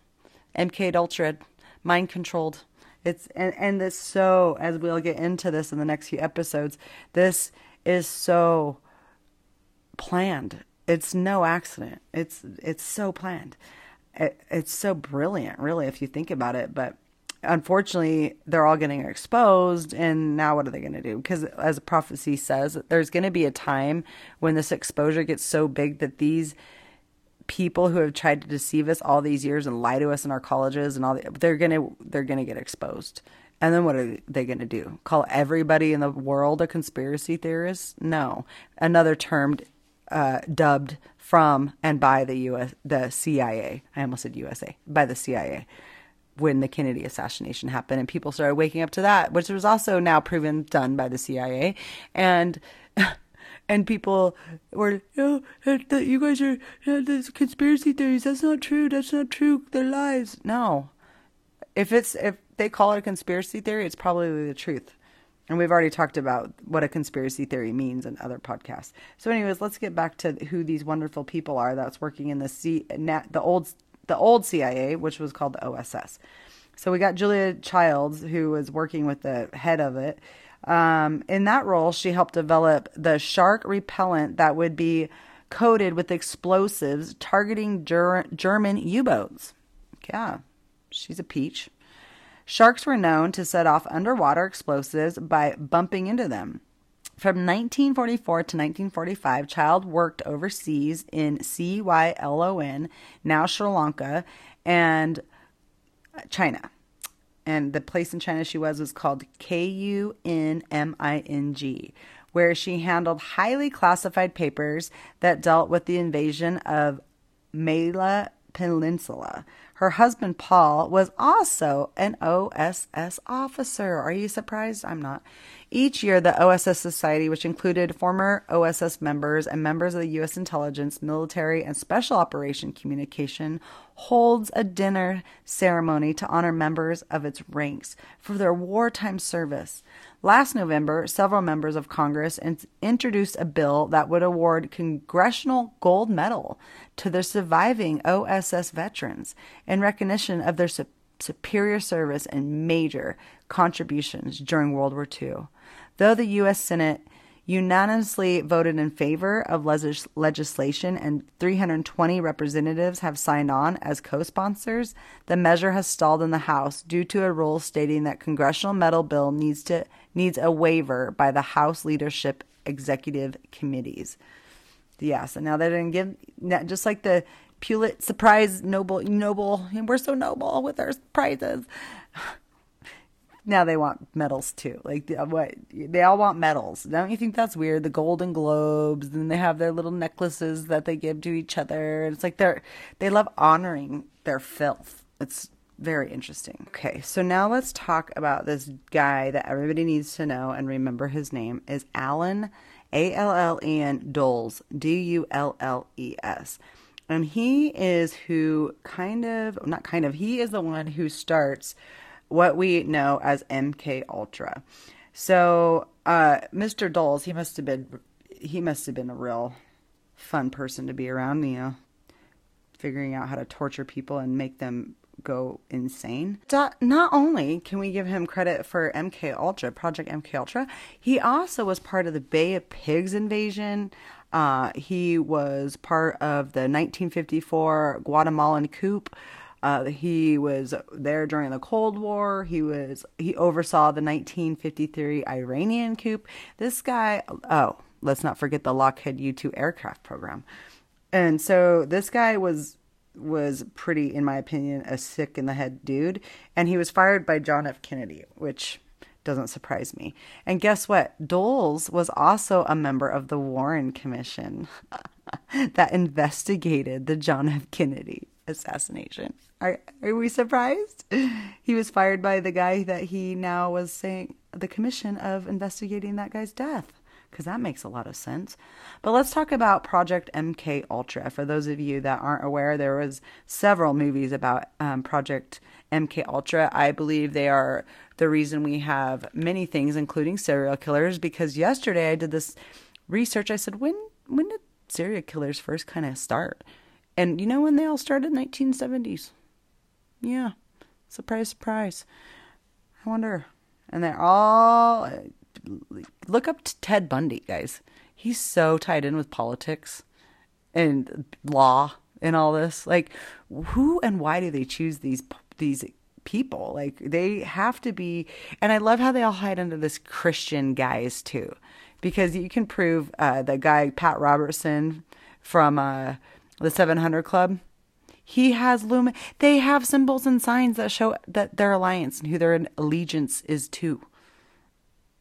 MK adulterated, mind controlled. It's and and this so as we'll get into this in the next few episodes, this is so planned. It's no accident. It's it's so planned. It, it's so brilliant, really, if you think about it. But unfortunately, they're all getting exposed. And now, what are they going to do? Because as prophecy says, there's going to be a time when this exposure gets so big that these people who have tried to deceive us all these years and lie to us in our colleges and all the, they're going to they're going to get exposed. And then what are they going to do? Call everybody in the world a conspiracy theorist? No. Another term uh, dubbed from and by the US the CIA. I almost said USA. By the CIA when the Kennedy assassination happened and people started waking up to that, which was also now proven done by the CIA. And *laughs* and people were, oh, you guys are uh, conspiracy theories. That's not true. That's not true. They're lies. No, if it's if they call it a conspiracy theory, it's probably the truth. And we've already talked about what a conspiracy theory means in other podcasts. So, anyways, let's get back to who these wonderful people are that's working in the C, the old the old CIA, which was called the OSS. So we got Julia Childs, who was working with the head of it, um, in that role, she helped develop the shark repellent that would be coated with explosives targeting ger- German U boats. Yeah, she's a peach. Sharks were known to set off underwater explosives by bumping into them. From 1944 to 1945, Child worked overseas in CYLON, now Sri Lanka, and China and the place in China she was was called K U N M I N G, where she handled highly classified papers that dealt with the invasion of Malaya Peninsula. Her husband Paul was also an OSS officer. Are you surprised? I'm not. Each year, the OSS Society, which included former OSS members and members of the U.S. intelligence, military, and special operation communication, holds a dinner ceremony to honor members of its ranks for their wartime service. Last November, several members of Congress introduced a bill that would award Congressional Gold Medal to the surviving OSS veterans in recognition of their su- superior service and major contributions during World War II. Though the U.S. Senate unanimously voted in favor of legis- legislation and 320 representatives have signed on as co sponsors, the measure has stalled in the House due to a rule stating that congressional medal bill needs, to, needs a waiver by the House leadership executive committees. Yeah, so now they didn't give, just like the Pulitzer Prize, noble, noble, and we're so noble with our prizes now they want medals too. Like what they all want medals. Don't you think that's weird? The Golden Globes, and they have their little necklaces that they give to each other. It's like they're they love honoring their filth. It's very interesting. Okay, so now let's talk about this guy that everybody needs to know and remember his name is Allen A L L E N Dulles D U L L E S. And he is who kind of not kind of he is the one who starts what we know as MK Ultra. So, uh, Mr. Dulles, he must have been he must have been a real fun person to be around, you know, figuring out how to torture people and make them go insane. Not only can we give him credit for MK Ultra, Project MK Ultra, he also was part of the Bay of Pigs invasion. Uh, he was part of the 1954 Guatemalan coup. Uh, he was there during the Cold War. He was he oversaw the 1953 Iranian coup. This guy, oh, let's not forget the Lockheed U-2 aircraft program. And so this guy was was pretty, in my opinion, a sick in the head dude. And he was fired by John F. Kennedy, which doesn't surprise me. And guess what? Dulles was also a member of the Warren Commission *laughs* that investigated the John F. Kennedy assassination. Are are we surprised? He was fired by the guy that he now was saying the commission of investigating that guy's death. because that makes a lot of sense. But let's talk about Project MK Ultra. For those of you that aren't aware, there was several movies about um, Project MK Ultra. I believe they are the reason we have many things, including serial killers. Because yesterday I did this research. I said, when when did serial killers first kind of start? And you know when they all started? 1970s. Yeah, surprise, surprise. I wonder. And they're all look up to Ted Bundy, guys. He's so tied in with politics and law and all this. Like, who and why do they choose these these people? Like, they have to be. And I love how they all hide under this Christian guise too, because you can prove uh, the guy Pat Robertson from uh, the 700 Club. He has lumen. They have symbols and signs that show that their alliance and who their allegiance is to.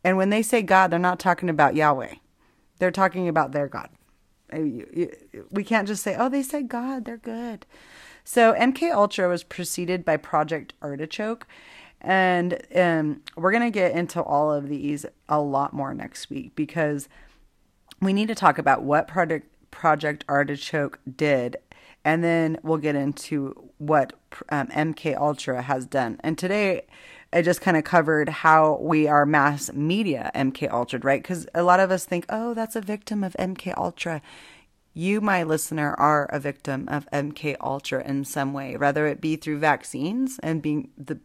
And when they say God, they're not talking about Yahweh. They're talking about their God. We can't just say, "Oh, they said God, they're good." So MK Ultra was preceded by Project Artichoke, and um, we're gonna get into all of these a lot more next week because we need to talk about what Project Project Artichoke did, and then we'll get into what um, MK Ultra has done. And today I just kind of covered how we are mass media MK Ultra, right? Because a lot of us think, oh, that's a victim of MK Ultra. You, my listener, are a victim of MK Ultra in some way, whether it be through vaccines and being the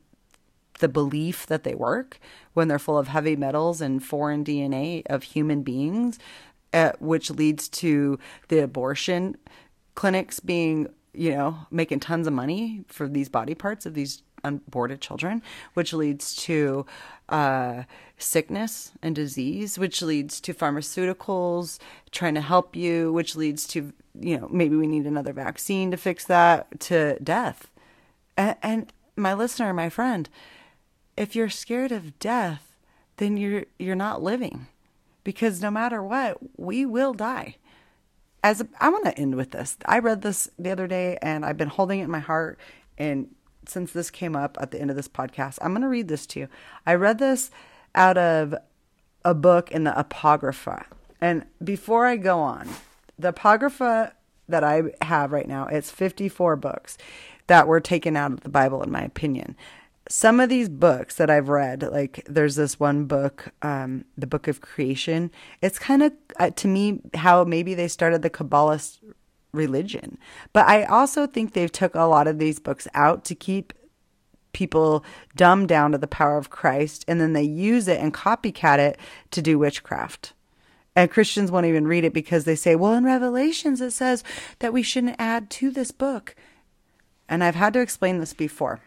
the belief that they work when they're full of heavy metals and foreign DNA of human beings, uh, which leads to the abortion clinics being, you know, making tons of money for these body parts of these aborted children, which leads to uh, sickness and disease, which leads to pharmaceuticals trying to help you, which leads to, you know, maybe we need another vaccine to fix that, to death. And, and my listener, my friend, if you're scared of death, then you're you're not living, because no matter what, we will die. As I want to end with this. I read this the other day, and I've been holding it in my heart, and since this came up at the end of this podcast, I'm going to read this to you. I read this out of a book in the Apocrypha. And before I go on, the Apocrypha that I have right now, it's 54 books that were taken out of the Bible, in my opinion. Some of these books that I've read, like there's this one book, um, the Book of Creation. It's kind of, uh, to me, how maybe they started the Kabbalist religion. But I also think they've took a lot of these books out to keep people dumbed down to the power of Christ and then they use it and copycat it to do witchcraft. And Christians won't even read it because they say, well, in Revelations it says that we shouldn't add to this book. And I've had to explain this before.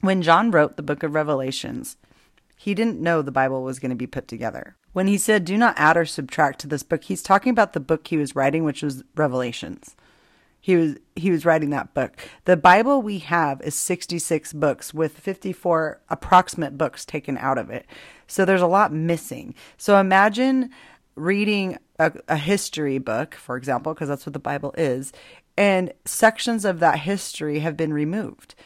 When John wrote the book of Revelations, he didn't know the Bible was going to be put together. When he said, do not add or subtract to this book, he's talking about the book he was writing, which was Revelations. He was he was writing that book. The Bible we have is 66 books with 54 approximate books taken out of it. So there's a lot missing. So imagine reading a, a history book, for example, because that's what the Bible is, and sections of that history have been removed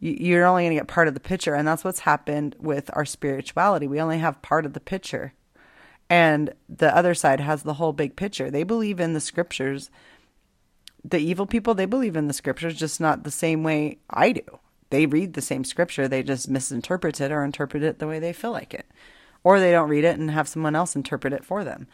you're only going to get part of the picture. And that's what's happened with our spirituality. We only have part of the picture. And the other side has the whole big picture. They believe in the scriptures. The evil people, they believe in the scriptures, just not the same way I do. They read the same scripture, they just misinterpret it or interpret it the way they feel like it. Or they don't read it and have someone else interpret it for them.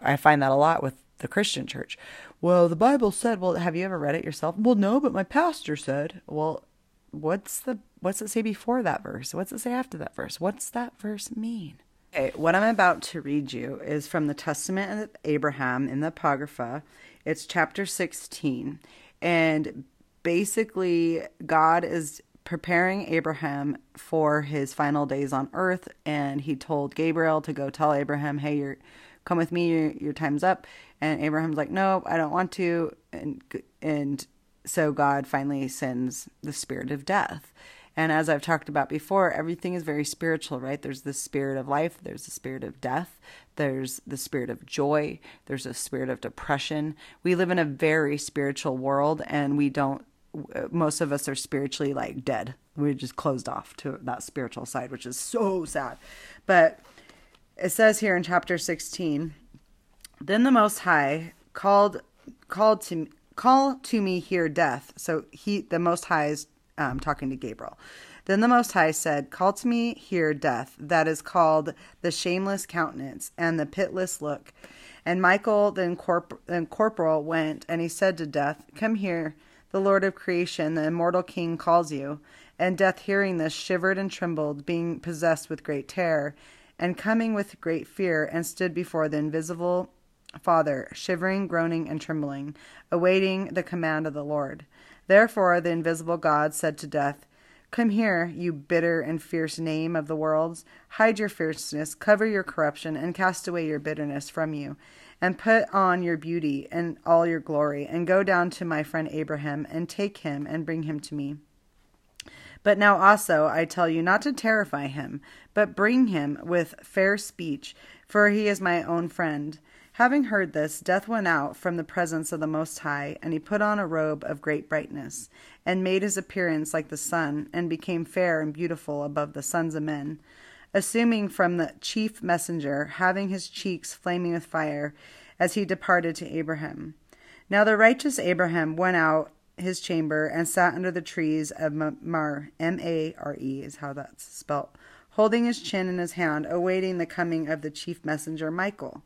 I find that a lot with the Christian church. Well, the Bible said, well, have you ever read it yourself? Well, no, but my pastor said. Well, what's the what's it say before that verse? What's it say after that verse? What's that verse mean? Okay, what I'm about to read you is from the Testament of Abraham in the Apocrypha. It's chapter 16. And basically, God is preparing Abraham for his final days on earth. And he told Gabriel to go tell Abraham, hey, you're come with me, your, your time's up. And Abraham's like, no, I don't want to. And, and so God finally sends the spirit of death. And as I've talked about before, everything is very spiritual, right? There's the spirit of life, there's the spirit of death, there's the spirit of joy, there's a spirit of depression. We live in a very spiritual world and we don't most of us are spiritually like dead. We're just closed off to that spiritual side, which is so sad. But it says here in chapter 16, Then the Most High called called to call to me here death. So he the Most High is um, talking to Gabriel. Then the Most High said, Call to me here death, that is called the shameless countenance and the pitless look. And Michael, the, incorpor- the corporal, went, and he said to death, Come here, the Lord of creation, the immortal King calls you. And death, hearing this, shivered and trembled, being possessed with great terror, and coming with great fear, and stood before the invisible Father, shivering, groaning, and trembling, awaiting the command of the Lord. Therefore the invisible God said to death, Come here, you bitter and fierce name of the worlds. Hide your fierceness, cover your corruption, and cast away your bitterness from you. And put on your beauty and all your glory, and go down to my friend Abraham, and take him, and bring him to me. But now also I tell you not to terrify him, but bring him with fair speech, for he is my own friend. Having heard this, Death went out from the presence of the Most High, and he put on a robe of great brightness, and made his appearance like the sun, and became fair and beautiful above the sons of men. Assuming from the chief messenger, having his cheeks flaming with fire, as he departed to Abraham. Now the righteous Abraham went out his chamber and sat under the trees of Mamre, M A R E is how that's spelt, holding his chin in his hand, awaiting the coming of the chief messenger Michael.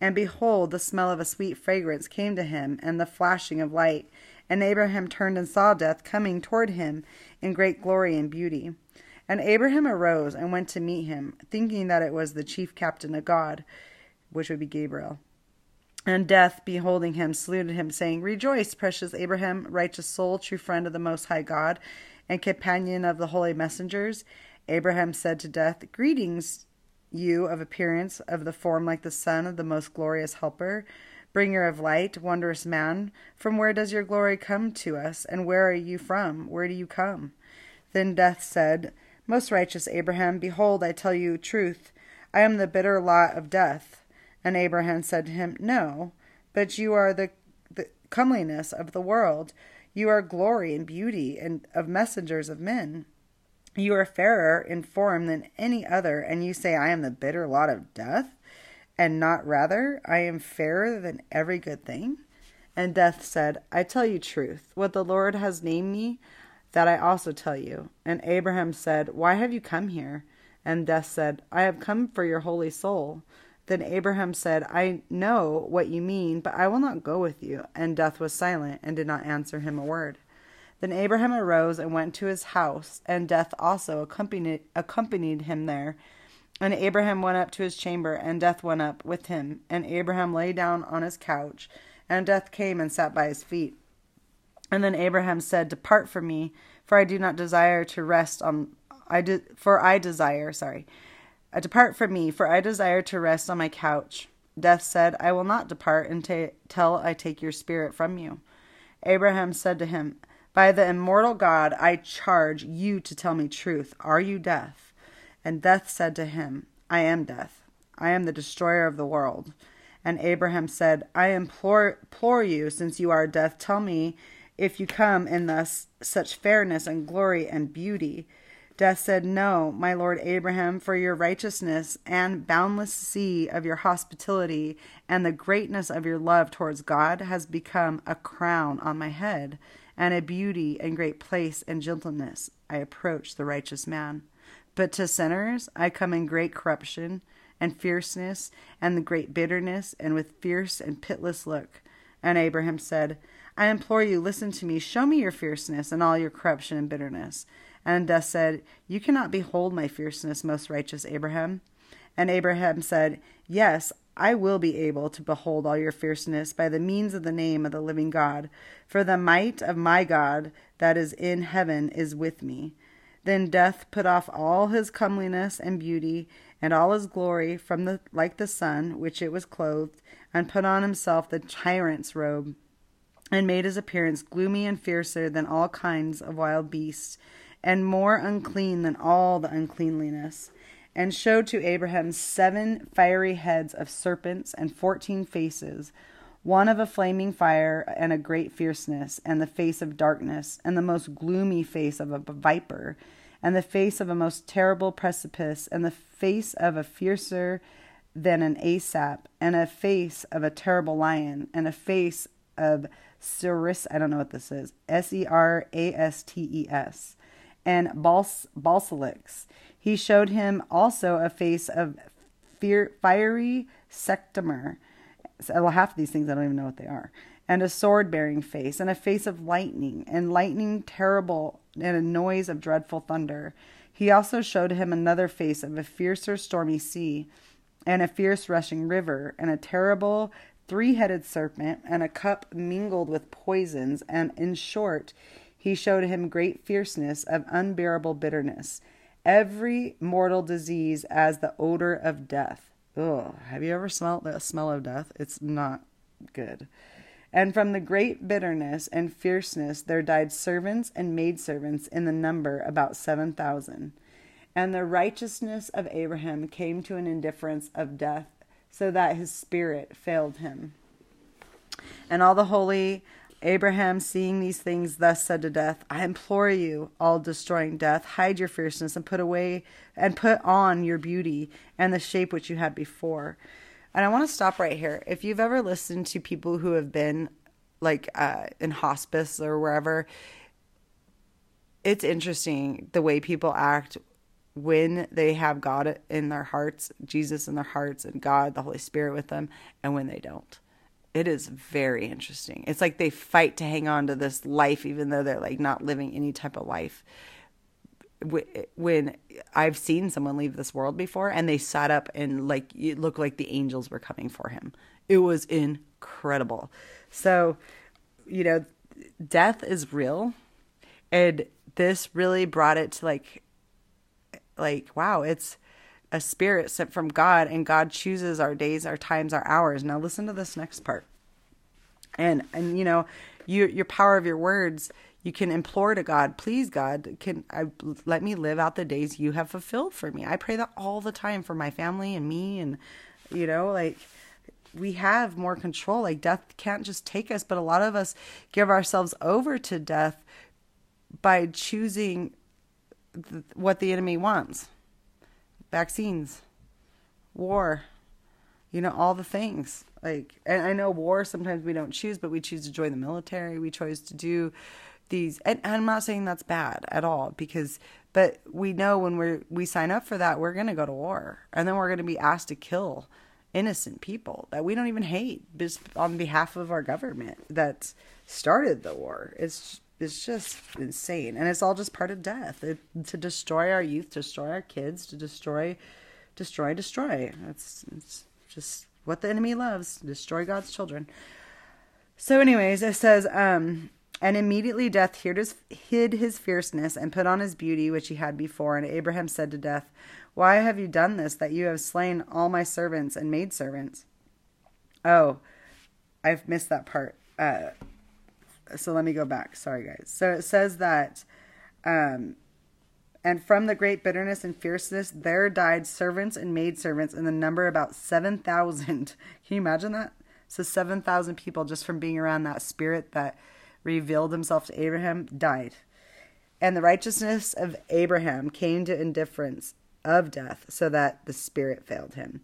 And behold, the smell of a sweet fragrance came to him, and the flashing of light. And Abraham turned and saw death coming toward him in great glory and beauty. And Abraham arose and went to meet him, thinking that it was the chief captain of God, which would be Gabriel. And death, beholding him, saluted him, saying, Rejoice, precious Abraham, righteous soul, true friend of the Most High God, and companion of the holy messengers. Abraham said to death, Greetings you of appearance, of the form like the sun of the most glorious helper, bringer of light, wondrous man, from where does your glory come to us, and where are you from? Where do you come? Then death said, Most righteous Abraham, behold, I tell you truth. I am the bitter lot of death. And Abraham said to him, No, but you are the, the comeliness of the world. You are glory and beauty and of messengers of men. You are fairer in form than any other, and you say, I am the bitter lot of death, and not rather, I am fairer than every good thing? And death said, I tell you truth. What the Lord has named me, that I also tell you. And Abraham said, Why have you come here? And death said, I have come for your holy soul. Then Abraham said, I know what you mean, but I will not go with you. And death was silent and did not answer him a word. Then Abraham arose and went to his house, and Death also accompanied, accompanied him there. And Abraham went up to his chamber, and Death went up with him. And Abraham lay down on his couch, and Death came and sat by his feet. And then Abraham said, Depart from me, for I do not desire to rest on. I de- for I desire, sorry, uh, depart from me, for I desire to rest on my couch. Death said, I will not depart until I take your spirit from you. Abraham said to him, by the immortal God, I charge you to tell me truth. Are you death? And death said to him, I am death. I am the destroyer of the world. And Abraham said, I implore, implore you, since you are death, tell me if you come in thus such fairness and glory and beauty. Death said, No, my lord Abraham, for your righteousness and boundless sea of your hospitality and the greatness of your love towards God has become a crown on my head and a beauty and great place and gentleness I approach the righteous man. But to sinners I come in great corruption and fierceness and the great bitterness and with fierce and pitless look. And Abraham said, I implore you, listen to me, show me your fierceness and all your corruption and bitterness. And Death said, You cannot behold my fierceness, most righteous Abraham. And Abraham said, Yes, I will be able to behold all your fierceness by the means of the name of the living God, for the might of my God that is in heaven is with me. Then death put off all his comeliness and beauty and all his glory from the like the sun which it was clothed, and put on himself the tyrant's robe, and made his appearance gloomy and fiercer than all kinds of wild beasts, and more unclean than all the uncleanliness and showed to Abraham seven fiery heads of serpents and fourteen faces, one of a flaming fire and a great fierceness, and the face of darkness, and the most gloomy face of a viper, and the face of a most terrible precipice, and the face of a fiercer than an Asap, and a face of a terrible lion, and a face of Ceris. I don't know what this is. S E R A S T E S. And Bals- Balsalix. He showed him also a face of fiery Sectimer. Half of these things I don't even know what they are. And a sword bearing face, and a face of lightning, and lightning terrible, and a noise of dreadful thunder. He also showed him another face of a fiercer stormy sea, and a fierce rushing river, and a terrible three headed serpent, and a cup mingled with poisons, and in short, he showed him great fierceness of unbearable bitterness, every mortal disease as the odor of death. Ugh, have you ever smelled the smell of death? It's not good. And from the great bitterness and fierceness there died servants and maidservants in the number about seven thousand. And the righteousness of Abraham came to an indifference of death, so that his spirit failed him. And all the holy Abraham, seeing these things, thus said to death, I implore you, all destroying death, hide your fierceness and put away and put on your beauty and the shape which you had before. And I want to stop right here. If you've ever listened to people who have been like uh, in hospice or wherever, it's interesting the way people act when they have God in their hearts, Jesus in their hearts, and God, the Holy Spirit with them, and when they don't. It is very interesting. It's like they fight to hang on to this life, even though they're like not living any type of life. When I've seen someone leave this world before and they sat up and like it looked like the angels were coming for him. It was incredible. So, you know, death is real. And this really brought it to like like wow it's a spirit sent from god and god chooses our days our times our hours. Now listen to this next part. And and you know you your power of your words you can implore to god please god can I, let me live out the days you have fulfilled for me. I pray that all the time for my family and me and you know like we have more control. Like death can't just take us but a lot of us give ourselves over to death by choosing th- what the enemy wants vaccines, war, you know, all the things. Like, and I know war sometimes we don't choose, but we choose to join the military. We chose to do these, and, and I'm not saying that's bad at all because, but we know when we're, we sign up for that, we're going to go to war and then we're going to be asked to kill innocent people that we don't even hate just on behalf of our government that started the war. It's it's just insane. And it's all just part of death. It, to destroy our youth to destroy our kids to destroy destroy destroy. It's, it's just what the enemy loves destroy god's children. So anyways it says um and immediately death hid his, hid his fierceness and put on his beauty which he had before. And abraham said to death why have you done this that you have slain all my servants and maidservants oh i've missed that part. Uh so let me go back. Sorry, guys. So it says that, um, and from the great bitterness and fierceness, there died servants and maidservants in the number about 7,000. *laughs* Can you imagine that? So 7,000 people just from being around that spirit that revealed himself to Abraham died. And the righteousness of Abraham came to indifference of death, so that the spirit failed him.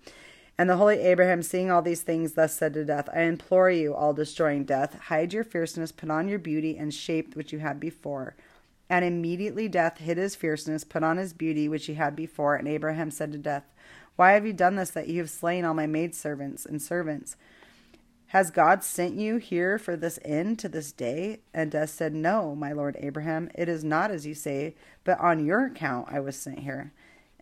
And the holy Abraham, seeing all these things, thus said to death, I implore you, all destroying death, hide your fierceness, put on your beauty and shape which you had before. And immediately death hid his fierceness, put on his beauty which he had before. And Abraham said to death, Why have you done this, that you have slain all my maidservants and servants? Has God sent you here for this end to this day? And death said, No, my lord Abraham, it is not as you say, but on your account I was sent here.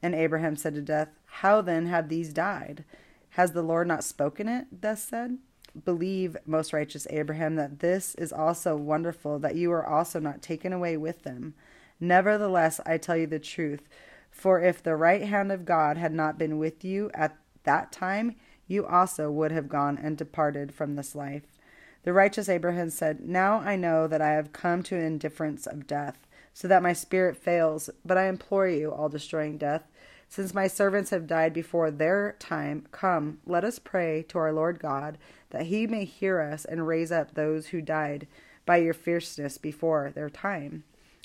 And Abraham said to death, How then have these died? Has the Lord not spoken it? Thus said. Believe, most righteous Abraham, that this is also wonderful, that you are also not taken away with them. Nevertheless, I tell you the truth. For if the right hand of God had not been with you at that time, you also would have gone and departed from this life. The righteous Abraham said, Now I know that I have come to an indifference of death, so that my spirit fails, but I implore you, all destroying death, since my servants have died before their time, come, let us pray to our Lord God, that he may hear us and raise up those who died by your fierceness before their time.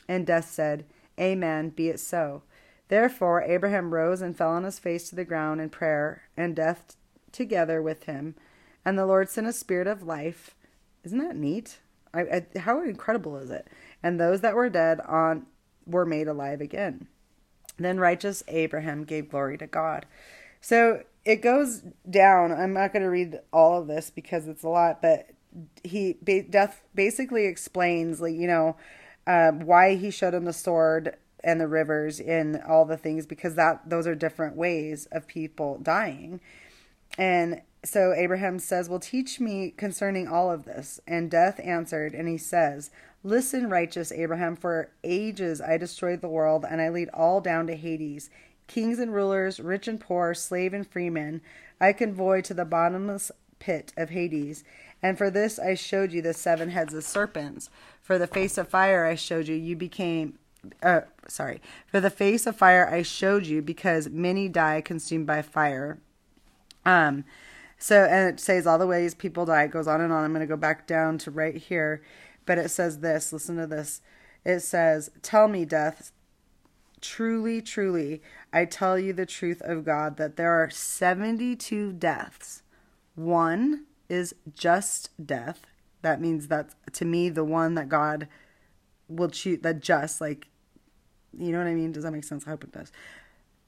And death said, Amen, be it so. Therefore, Abraham rose and fell on his face to the ground in prayer, and death together with him. And the Lord sent a spirit of life. Isn't that neat? I, I, how incredible is it? And those that were dead on were made alive again. Then righteous Abraham gave glory to God. So it goes down. I'm not going to read all of this because it's a lot, but he death basically explains, like you know, um, why he showed him the sword and the rivers and all the things because that those are different ways of people dying. And so Abraham says, Well, teach me concerning all of this. And death answered, and he says, Listen, righteous Abraham, for ages I destroyed the world, and I lead all down to Hades. Kings and rulers, rich and poor, slave and freeman, I convoy to the bottomless pit of Hades. And for this I showed you the seven heads of serpents. For the face of fire I showed you, you became uh, sorry, for the face of fire I showed you, because many die consumed by fire. Um, so and it says all the ways people die. It goes on and on. I'm going to go back down to right here, but it says this. Listen to this. It says, "Tell me, death." Truly, truly, I tell you the truth of God that there are 72 deaths. One is just death. That means that to me, the one that God will choose, that just, like, you know what I mean? Does that make sense? I hope it does.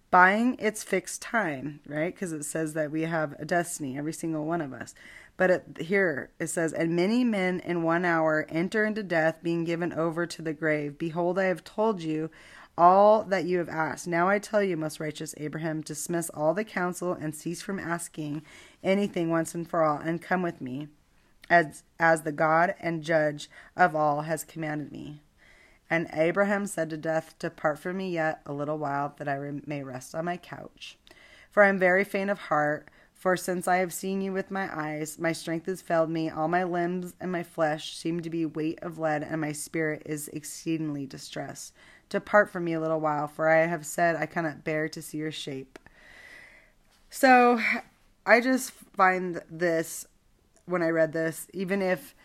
Buying its fixed time, right? Because it says that we have a destiny, every single one of us. But it, here it says, And many men in one hour enter into death, being given over to the grave. Behold, I have told you all that you have asked. Now I tell you, most righteous Abraham, dismiss all the counsel and cease from asking anything once and for all, and come with me, as, as the God and judge of all has commanded me. And Abraham said to death, Depart from me yet a little while, that I may rest on my couch. For I am very faint of heart. For since I have seen you with my eyes, my strength has failed me. All my limbs and my flesh seem to be weight of lead, and my spirit is exceedingly distressed. Depart from me a little while, for I have said I cannot bear to see your shape. So I just find this when I read this, even if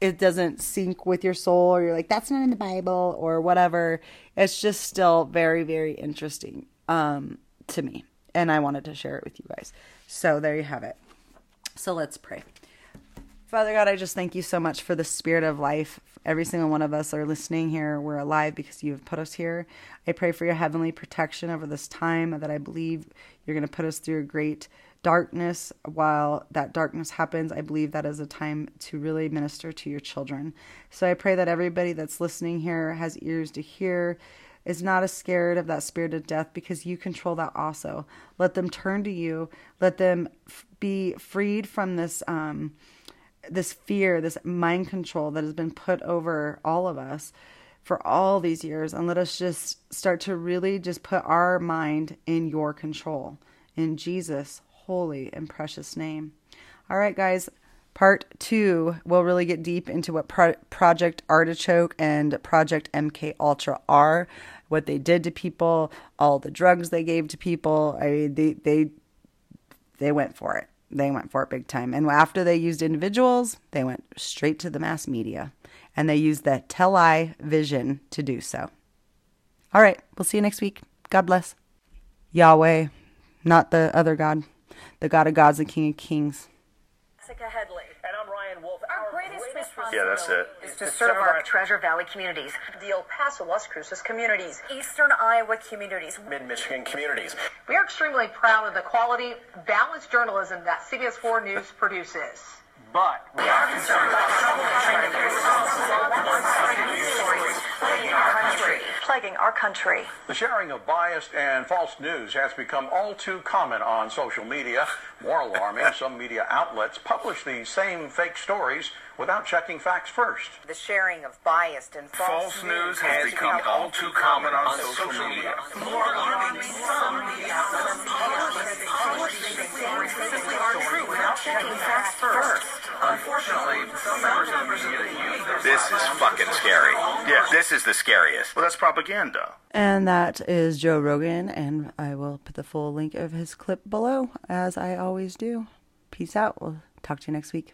it doesn't sync with your soul or you're like that's not in the bible or whatever it's just still very very interesting um, to me and i wanted to share it with you guys. So there you have it. So let's pray. Father god i just thank you so much for the spirit of life. Every single one of us are listening here. We're alive because you have put us here. I pray for your heavenly protection over this time that i believe you're going to put us through a great darkness. While that darkness happens i believe that is a time to really minister to your children. So i pray that everybody that's listening here has ears to hear is not as scared of that spirit of death because you control that also. Let them turn to you. Let them f- be freed from this um this fear this mind control that has been put over all of us for all these years. And let us just start to really just put our mind in your control. In Jesus holy and precious name. All right, guys, part two, we'll really get deep into what Pro- Project Artichoke and Project MK Ultra are, what they did to people, all the drugs they gave to people. I mean, they they they went for it. They went for it big time. And after they used individuals, they went straight to the mass media, and they used the tell-eye vision to do so. All right, we'll see you next week. God bless. Yahweh, not the other God the God of gods, the King of kings. Jessica Headley. And I'm Ryan Wolf. Our, our greatest, greatest responsibility yeah, that's it. it. is to serve our Treasure Valley communities, the El Paso Las Cruces communities, Eastern Iowa communities, Mid Michigan communities. We are extremely proud of the quality, balanced journalism that CBS 4 News produces. But we are concerned about trouble trying to plaguing our country. Plaguing our country. The sharing of biased and false news has become all too common on social media. More alarming, some media outlets publish these same fake stories without checking facts first. The sharing of biased and false, false news has, has become, become all too common on, on social, social media. More alarming, some media outlets publish these stories simply aren't true without checking facts first. Unfortunately, some members of the media use their This is fucking scary. Yeah, this is the scariest. Well, that's propaganda. And that is Joe Rogan, and I will put the full link of his clip below, as I always do. Peace out. We'll talk to you next week.